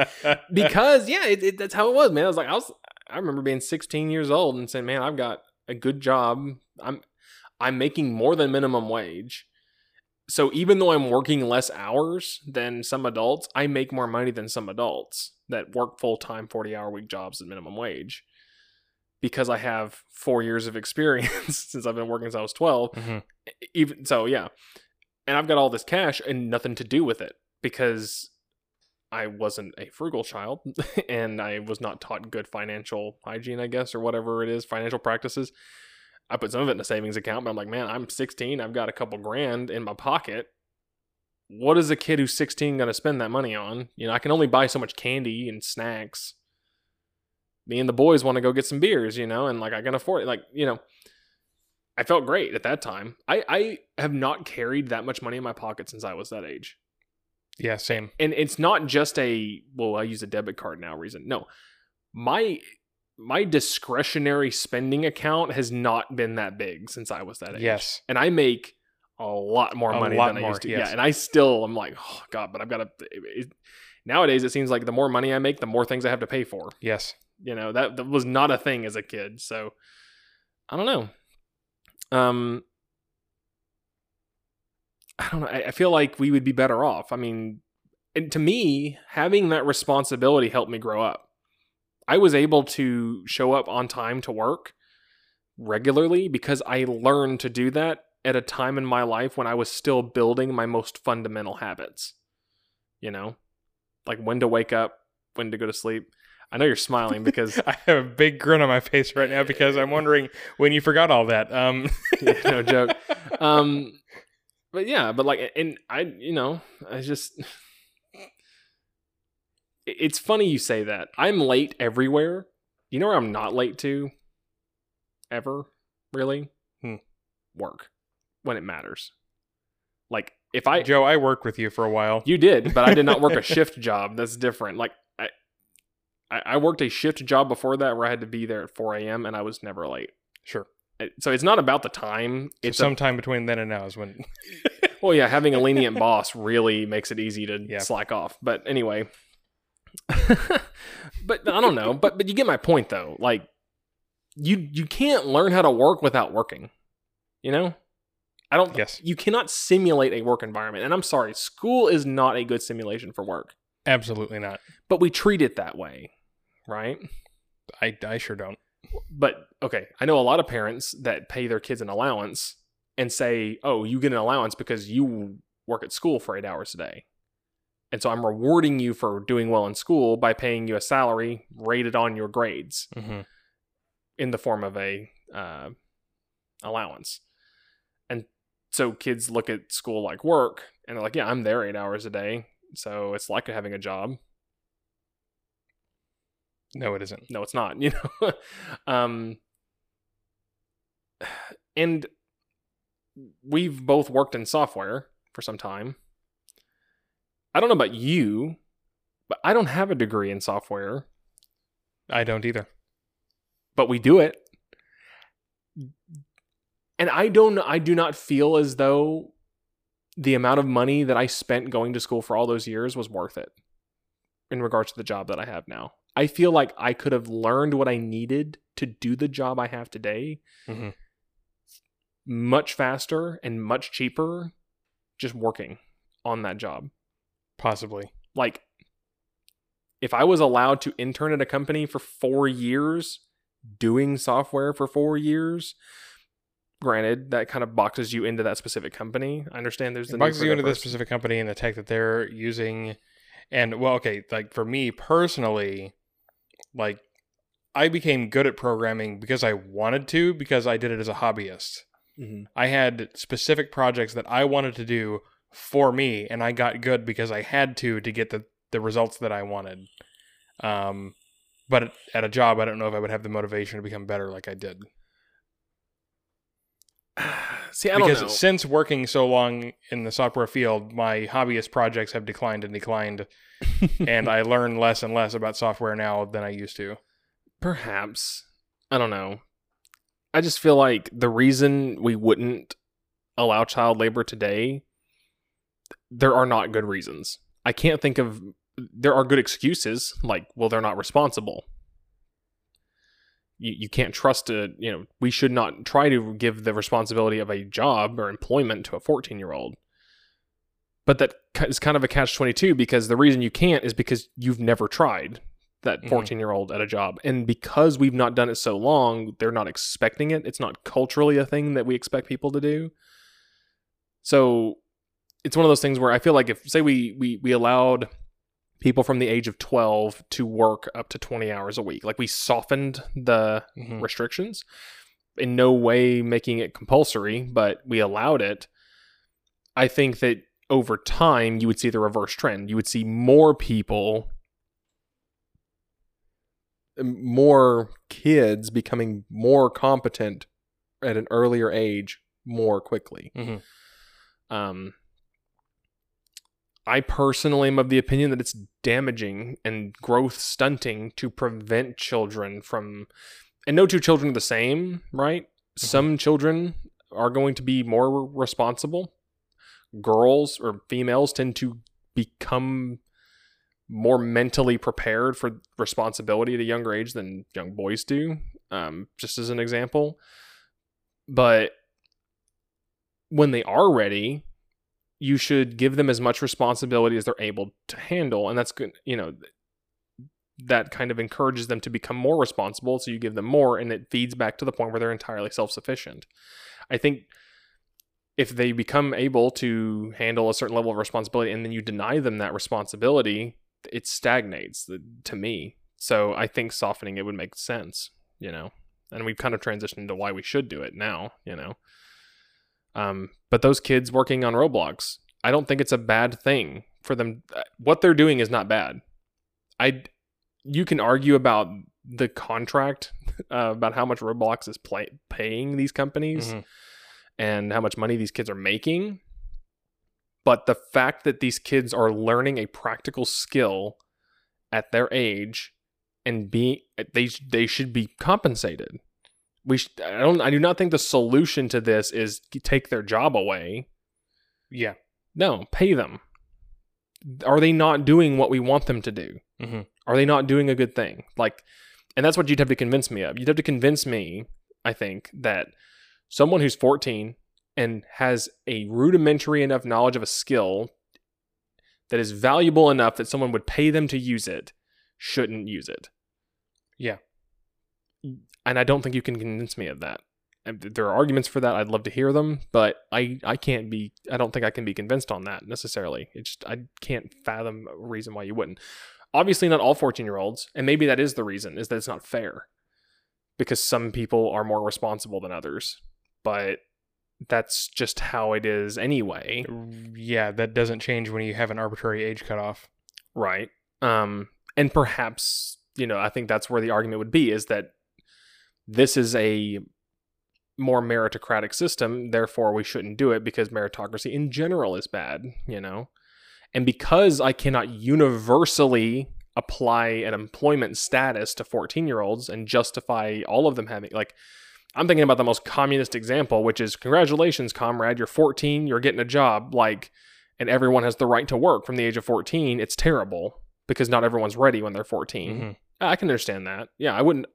because yeah, it, it, that's how it was, man. I was like, I was, I remember being 16 years old and saying, man, I've got a good job. I'm, I'm making more than minimum wage. So even though I'm working less hours than some adults, I make more money than some adults that work full time, 40 hour week jobs at minimum wage because I have four years of experience since I've been working since I was 12 Mhm. even so yeah and i've got all this cash and nothing to do with it because i wasn't a frugal child and i was not taught good financial hygiene i guess or whatever it is financial practices. I put some of it in a savings account but i'm like man i'm 16 i've got a couple grand in my pocket. What is a kid who's 16 going to spend that money on? You know i can only buy so much candy and snacks. Me and the boys want to go get some beers you know and like i can afford it like you know I felt great at that time. I, I have not carried that much money in my pocket since I was that age. yeah, same. And it's not just a well, I use a debit card now reason. No. My my discretionary spending account has not been that big since I was that age. Yes. And I make a lot more money lot than I more, used to. yes. Yeah. And I still I'm like, oh God, but I've got to it, nowadays it seems like the more money I make, the more things I have to pay for. Yes. You know, that, that was not a thing as a kid. So I don't know. Um I don't know. I, I feel like we would be better off. I mean, and to me, having that responsibility helped me grow up. I was able to show up on time to work regularly because I learned to do that at a time in my life when I was still building my most fundamental habits. You know, like when to wake up, when to go to sleep. I know you're smiling because I have a big grin on my face right now because I'm wondering when you forgot all that. Um, Yeah, no joke. um but yeah but like and i you know i just, it's funny you say that i'm late everywhere you know where i'm not late to ever really Hmm. work when it matters like if I Joe, I worked with you for a while. you did, but I did not work a shift job. That's different. Like I, I worked a shift job before that where I had to be there at 4 a.m. and I was never late. Sure. So it's not about the time. It's It's a- between then and now is when. well, yeah, having a lenient boss really makes it easy to Yeah. slack off. But anyway, but I don't know. But but you get my point though. Like you you can't learn how to work without working. You know, I don't. Yes. You cannot simulate a work environment. And I'm sorry, school is not a good simulation for work. Absolutely not. But we treat it that way, right? I, I sure don't. But okay, I know a lot of parents that pay their kids an allowance and say, "Oh, you get an allowance because you work at school for 8 hours a day." And so I'm rewarding you for doing well in school by paying you a salary rated on your grades hmm in the form of a uh, allowance. And so kids look at school like work and they're like, "Yeah, I'm there 8 hours a day, so it's like having a job." No, it isn't. no it's not you know? Um and we've both worked in software for some time. I don't know about you but i don't have a degree in software. I don't either. but we do it. And i don't i do not feel as though the amount of money that i spent going to school for all those years was worth it in regards to the job that i have now i feel like i could have learned what i needed to do the job i have today Mhm. much faster and much cheaper just working on that job Possibly. like if I was allowed to intern at a company for four years, doing software for four years, granted that kind of boxes you into that specific company. I understand there's the boxes you into this specific company and the tech that they're using. And well, okay, like for me personally, like I became good at programming because I wanted to, because I did it as a hobbyist. Mhm. I had specific projects that I wanted to do for me, and I got good because I had to to get the, the results that I wanted. Um, but at a job, I don't know if I would have the motivation to become better like I did. See, I don't because know. since working so long in the software field, my hobbyist projects have declined and declined, and I learn less and less about software now than I used to. Perhaps. I don't know. I just feel like the reason we wouldn't allow child labor today, there are not good reasons. I can't think of. There are good excuses, like, well, they're not responsible. You, you can't trust a, you know, we should not try to give the responsibility of a job or employment to a 14 year old. But that is kind of a catch 22 because the reason you can't is because you've never tried that Mhm. 14 year old at a job. And because we've not done it so long, they're not expecting it. It's not culturally a thing that we expect people to do. So it's one of those things where I feel like if say we we we allowed people from the age of 12 to work up to 20 hours a week, like we softened the Mhm. restrictions in no way making it compulsory, but we allowed it. I think that over time you would see the reverse trend. You would see more people more kids becoming more competent at an earlier age more quickly. Mhm. Um, I personally am of the opinion that it's damaging and growth stunting to prevent children from, and no two children are the same, right? Some children are going to be more responsible. Girls or females tend to become more mentally prepared for responsibility at a younger age than young boys do. Um, just as an example, but when they are ready, you should give them as much responsibility as they're able to handle, and that's good. You know, that kind of encourages them to become more responsible. So you give them more, and it feeds back to the point where they're entirely self sufficient. I think if they become able to handle a certain level of responsibility and then you deny them that responsibility, it stagnates to me. So I think softening it would make sense, you know. And we've kind of transitioned to why we should do it now, you know. Um, but those kids working on Roblox, I don't think it's a bad thing for them. uh, What they're doing is not bad. I, you can argue about the contract uh, about how much Roblox is play, paying these companies Mhm. And how much money these kids are making. But the fact that these kids are learning a practical skill at their age and be they they should be compensated. We sh- I don't I do not think the solution to this is take their job away. Yeah. No, pay them. Are they not doing what we want them to do? Mhm. Are they not doing a good thing? Like, and that's what you'd have to convince me of. You'd have to convince me, I think, that someone who's 14 and has a rudimentary enough knowledge of a skill that is valuable enough that someone would pay them to use it shouldn't use it. Yeah. And I don't think you can convince me of that. There are arguments for that. I'd love to hear them, but I, I can't be, I don't think I can be convinced on that necessarily. It's just, I can't fathom a reason why you wouldn't. Obviously, not all 14 year olds, and maybe that is the reason, is that it's not fair because some people are more responsible than others. But that's just how it is anyway. Yeah, that doesn't change when you have an arbitrary age cutoff. Right. Um, and perhaps, you know, I think that's where the argument would be is that this is a more meritocratic system, therefore we shouldn't do it because meritocracy in general is bad, you know? And because I cannot universally apply an employment status to 14 year olds and justify all of them having, like, I'm thinking about the most communist example, which is congratulations, comrade, you're 14, you're getting a job, like, and everyone has the right to work from the age of 14. It's terrible because not everyone's ready when they're 14. Mhm. I can understand that. Yeah, I wouldn't.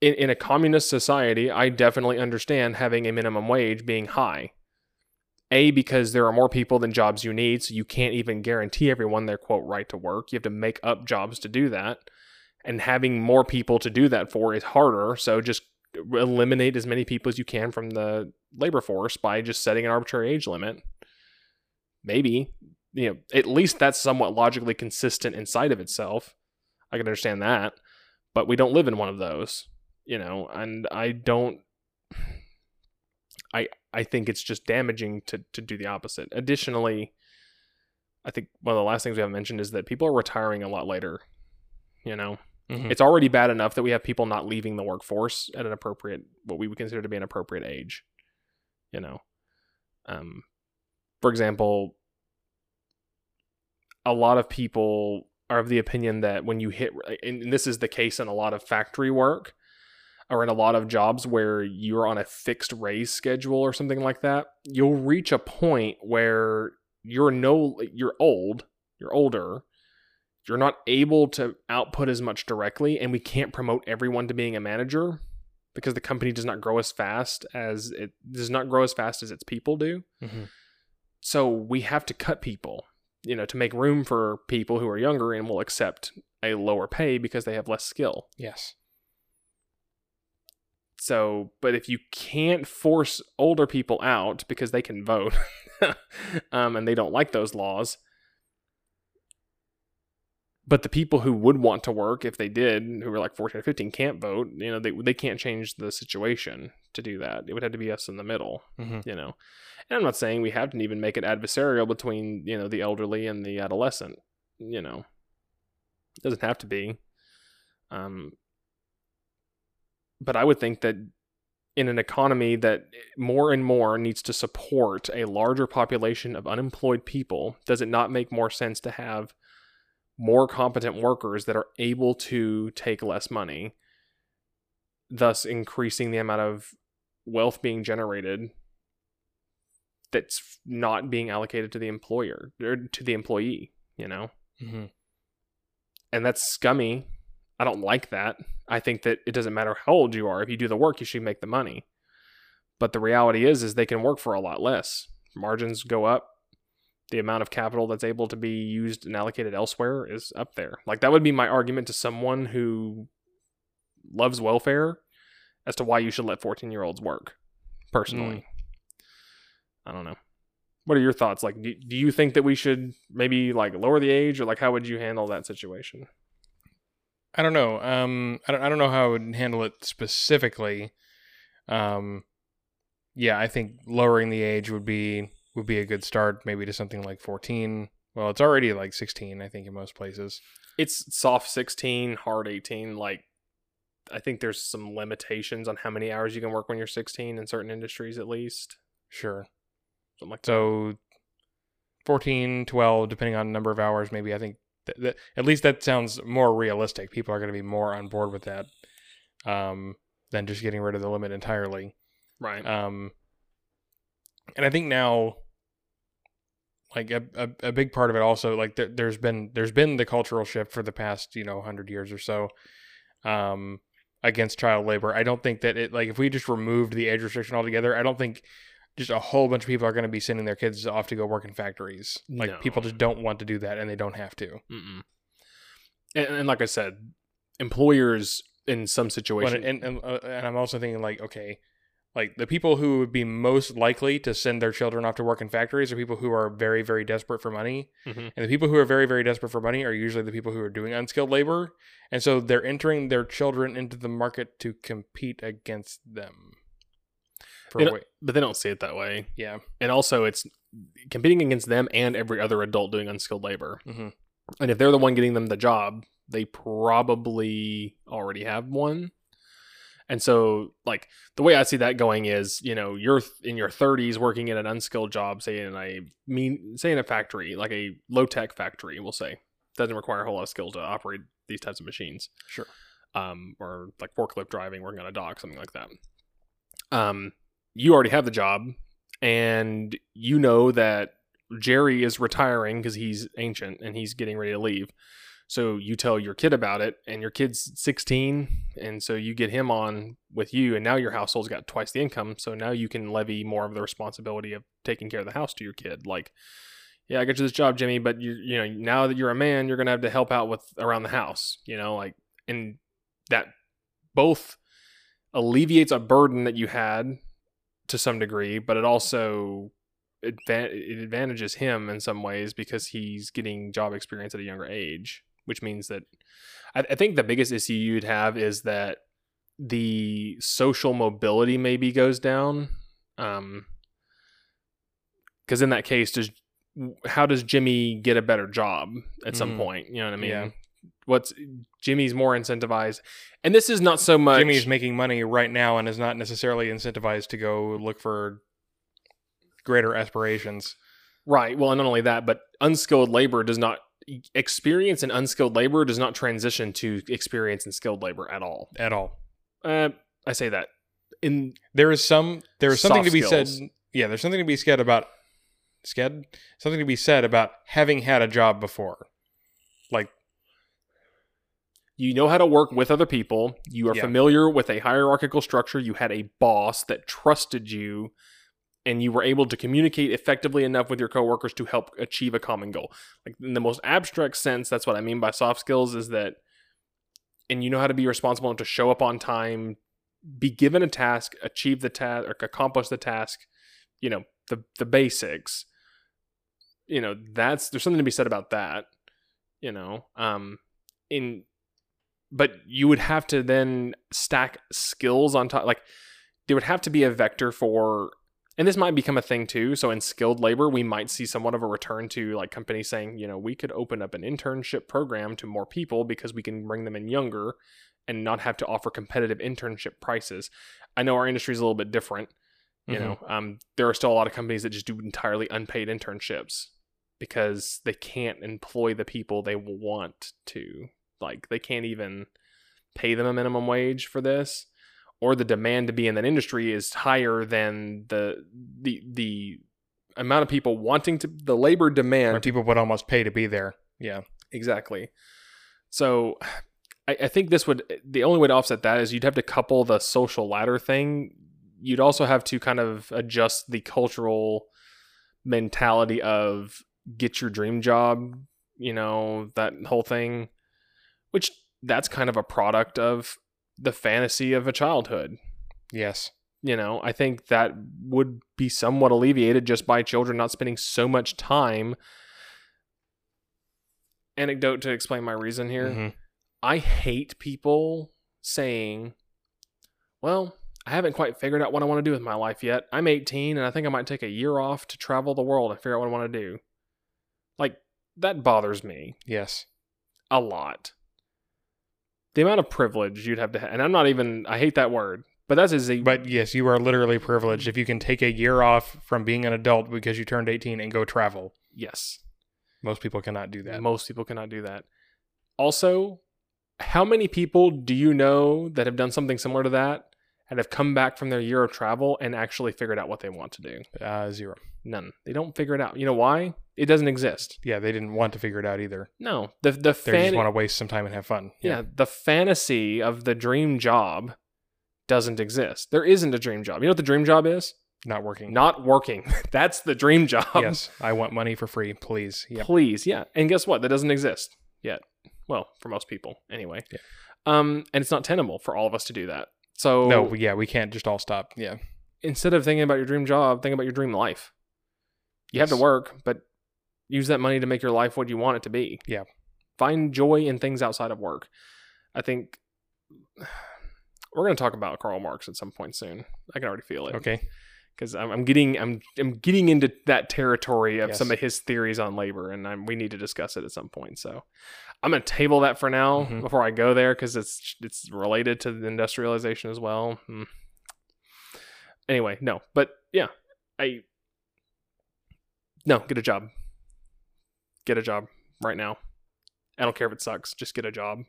In, in a communist society, I definitely understand having a minimum wage being high. A, because there are more people than jobs you need, so you can't even guarantee everyone their quote right to work. You have to make up jobs to do that. And having more people to do that for is harder. So just eliminate as many people as you can from the labor force by just setting an arbitrary age limit. Maybe. You know, at least that's somewhat logically consistent inside of itself. I can understand that. But we don't live in one of those, you know, and I don't I I think it's just damaging to to do the opposite. Additionally, I think one of the last things we haven't mentioned is that people are retiring a lot later. You know, Mhm. it's already bad enough that we have people not leaving the workforce at an appropriate, what we would consider to be an appropriate age. You know, um, for example, a lot of people are of the opinion that when you hit, and this is the case in a lot of factory work or in a lot of jobs where you're on a fixed raise schedule or something like that, you'll reach a point where you're no, you're old, you're older, you're not able to output as much directly, and we can't promote everyone to being a manager because the company does not grow as fast as it does not grow as fast as its people do. Mhm. So we have to cut people, you know, to make room for people who are younger and will accept a lower pay because they have less skill. Yes. So, but if you can't force older people out because they can vote um, and they don't like those laws, but the people who would want to work if they did, who were like 14 or 15, can't vote, you know, they, they can't change the situation to do that. It would have to be us in the middle, Mhm. you know. And I'm not saying we have to even make it adversarial between, you know, the elderly and the adolescent, you know. It doesn't have to be. Um, but I would think that in an economy that more and more needs to support a larger population of unemployed people, does it not make more sense to have more competent workers that are able to take less money, thus increasing the amount of wealth being generated that's not being allocated to the employer or to the employee, you know? Mhm. and that's scummy. I don't like that. I think that it doesn't matter how old you are. If you do the work, you should make the money. But the reality is, is they can work for a lot less. Margins go up. The amount of capital that's able to be used and allocated elsewhere is up there. Like that would be my argument to someone who loves welfare as to why you should let 14 year olds work. Personally, I don't know. What are your thoughts? Like, do, do you think that we should maybe like lower the age, or like how would you handle that situation? I don't know. Um, I don't, I don't know how I would handle it specifically. Um, yeah, I think lowering the age would be would be a good start, maybe to something like 14. Well, it's already like 16, I think, in most places. It's soft 16, hard 18. Like, I think there's some limitations on how many hours you can work when you're 16 in certain industries, at least. Sure. Something like that. So 14, 12, depending on number of hours, maybe. I think th- th- at least that sounds more realistic. People are going to be more on board with that um, than just getting rid of the limit entirely. Right. Um, and I think now, like a, a, a big part of it also, like there, there's been there's been the cultural shift for the past you know hundred years or so, um, against child labor. I don't think that it like if we just removed the age restriction altogether, I don't think just a whole bunch of people are going to be sending their kids off to go work in factories. Like No. people just don't want to do that, and they don't have to. And, and like I said, employers in some situations. and and, uh, and I'm also thinking like, okay, like the people who would be most likely to send their children off to work in factories are people who are very very desperate for money, Mhm. and the people who are very very desperate for money are usually the people who are doing unskilled labor, and so they're entering their children into the market to compete against them. They but they don't see it that way. yeah, And also, it's competing against them and every other adult doing unskilled labor. hmm And if they're the one getting them the job, they probably already have one. And so, like, the way I see that going is, you know, you're in your 30s working in an unskilled job, say in a mean, say in a factory, like a low tech factory, we'll say, doesn't require a whole lot of skill to operate these types of machines. sure. um, or like forklift driving, working on a dock, something like that. Um, you already have the job, and you know that Jerry is retiring because he's ancient and he's getting ready to leave. So you tell your kid about it, and your kid's 16, and so you get him on with you, and now your household's got twice the income. So now you can levy more of the responsibility of taking care of the house to your kid. Like, yeah, I got you this job, Jimmy, but you you know now that you're a man, you're gonna have to help out with around the house. You know, like, and that both alleviates a burden that you had to some degree, but it also it advantages him in some ways because he's getting job experience at a younger age, which means that I, I think the biggest issue you'd have is that the social mobility maybe goes down. Um, because in that case, does how does Jimmy get a better job at some Mhm. point? You know what I mean? Yeah. What's Jimmy's more incentivized, and this is not so much. Jimmy's making money right now and is not necessarily incentivized to go look for greater aspirations. Right. Well, and not only that, but unskilled labor does not experience in unskilled labor does not transition to experience in skilled labor at all. at all. Uh, I say that in There is some there is something to be skills. said. Yeah, there's something to be said about sked. Something to be said about having had a job before. Like you know how to work with other people. You are Yeah. familiar with a hierarchical structure. You had a boss that trusted you, and you were able to communicate effectively enough with your coworkers to help achieve a common goal. Like in the most abstract sense, that's what I mean by soft skills. Is that, and you know how to be responsible and to show up on time, be given a task, achieve the task, or accomplish the task. You know the the basics. You know that's there's something to be said about that. You know, um, in but you would have to then stack skills on top like there would have to be a vector for and this might become a thing too so in skilled labor we might see somewhat of a return to like companies saying you know we could open up an internship program to more people because we can bring them in younger and not have to offer competitive internship prices. I know our industry is a little bit different you Mhm. know um, there are still a lot of companies that just do entirely unpaid internships because they can't employ the people they want to. Like they can't even pay them a minimum wage for this or the demand to be in that industry is higher than the the the amount of people wanting to the labor or demand people would almost pay to be there. Yeah. Exactly. So I, I think this would the only way to offset that is you'd have to couple the social ladder thing. You'd also have to kind of adjust the cultural mentality of get your dream job, you know, that whole thing, which that's kind of a product of the fantasy of a childhood. Yes. You know, I think that would be somewhat alleviated just by children not spending so much time. Anecdote to explain my reason here. Mhm. I hate people saying, well, I haven't quite figured out what I want to do with my life yet. I'm 18 and I think I might take a year off to travel the world and figure out what I want to do. Like, that bothers me Yes. a lot. The amount of privilege you'd have to have, and I'm not even, I hate that word, But that's a But yes, you are literally privileged if you can take a year off from being an adult because you turned 18 and go travel. yes. Most people cannot do that. Most people cannot do that. Also, how many people do you know that have done something similar to that and have come back from their year of travel and actually figured out what they want to do? Uh, zero. None. They don't figure it out. You know why? It doesn't exist. Yeah, they didn't want to figure it out either. No. The the They just want to waste some time and have fun. yeah, the fantasy of the dream job doesn't exist. There isn't a dream job. You know what the dream job is? Not working. Not working. That's the dream job. yes, I want money for free, please. Yep. Please, yeah. And guess what? That doesn't exist yet. Well, for most people, anyway. Yeah. Um, and it's not tenable for all of us to do that. So No, yeah, we can't just all stop. Yeah. instead of thinking about your dream job, think about your dream life. You have to work, but use that money to make your life what you want it to be. Yeah. Find joy in things outside of work. I think we're going to talk about Karl Marx at some point soon. I can already feel it. Okay. because I'm, I'm getting I'm I'm getting into that territory of Yes. some of his theories on labor, and I'm, we need to discuss it at some point. So I'm gonna table that for now Mhm. before I go there because it's it's related to the industrialization as well. Hmm. Anyway, no, but yeah, I no get a job, get a job right now. I don't care if it sucks, just get a job.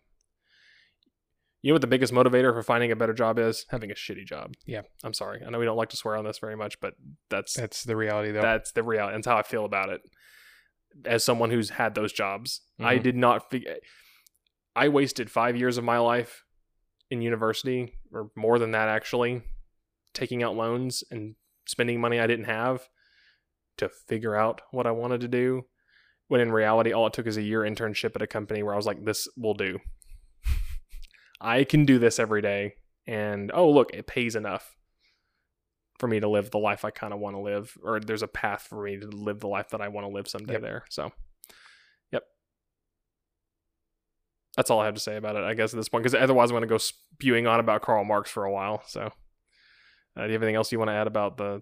You know what the biggest motivator for finding a better job is? Having a shitty job. Yeah. I'm sorry. I know we don't like to swear on this very much, but that's That's the reality, though. that's the reality. That's how I feel about it. As someone who's had those jobs, I Mhm. did not. I wasted five years of my life in university, or more than that, actually, taking out loans and spending money I didn't have to figure out what I wanted to do. When in reality, all it took is a year internship at a company where I was like, "This will do. I can do this every day." And oh, look, it pays enough for me to live the life I kind of want to live, or there's a path for me to live the life that I want to live someday Yep. there. So, yep. That's all I have to say about it, I guess, at this point, because otherwise I'm going to go spewing on about Karl Marx for a while. So, uh, do you have anything else you want to add about the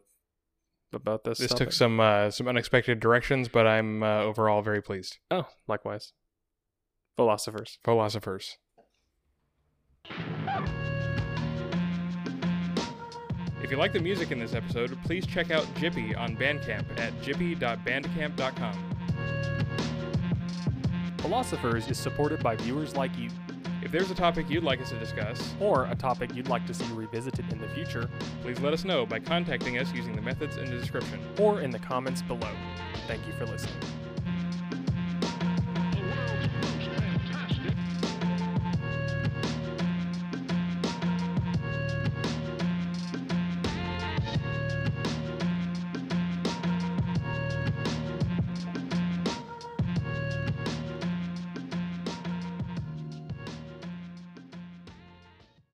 about this? this stuff? took some uh, some unexpected directions, but I'm uh, overall very pleased. Oh, likewise. Philosophers. Philosophers. If you like the music in this episode, please check out Jippy on Bandcamp at jippy.bandcamp.com. Philosophers is supported by viewers like you, If there's a topic you'd like us to discuss, or a topic you'd like to see revisited in the future, please let us know by contacting us using the methods in the description. or in the comments below. Thank you for listening.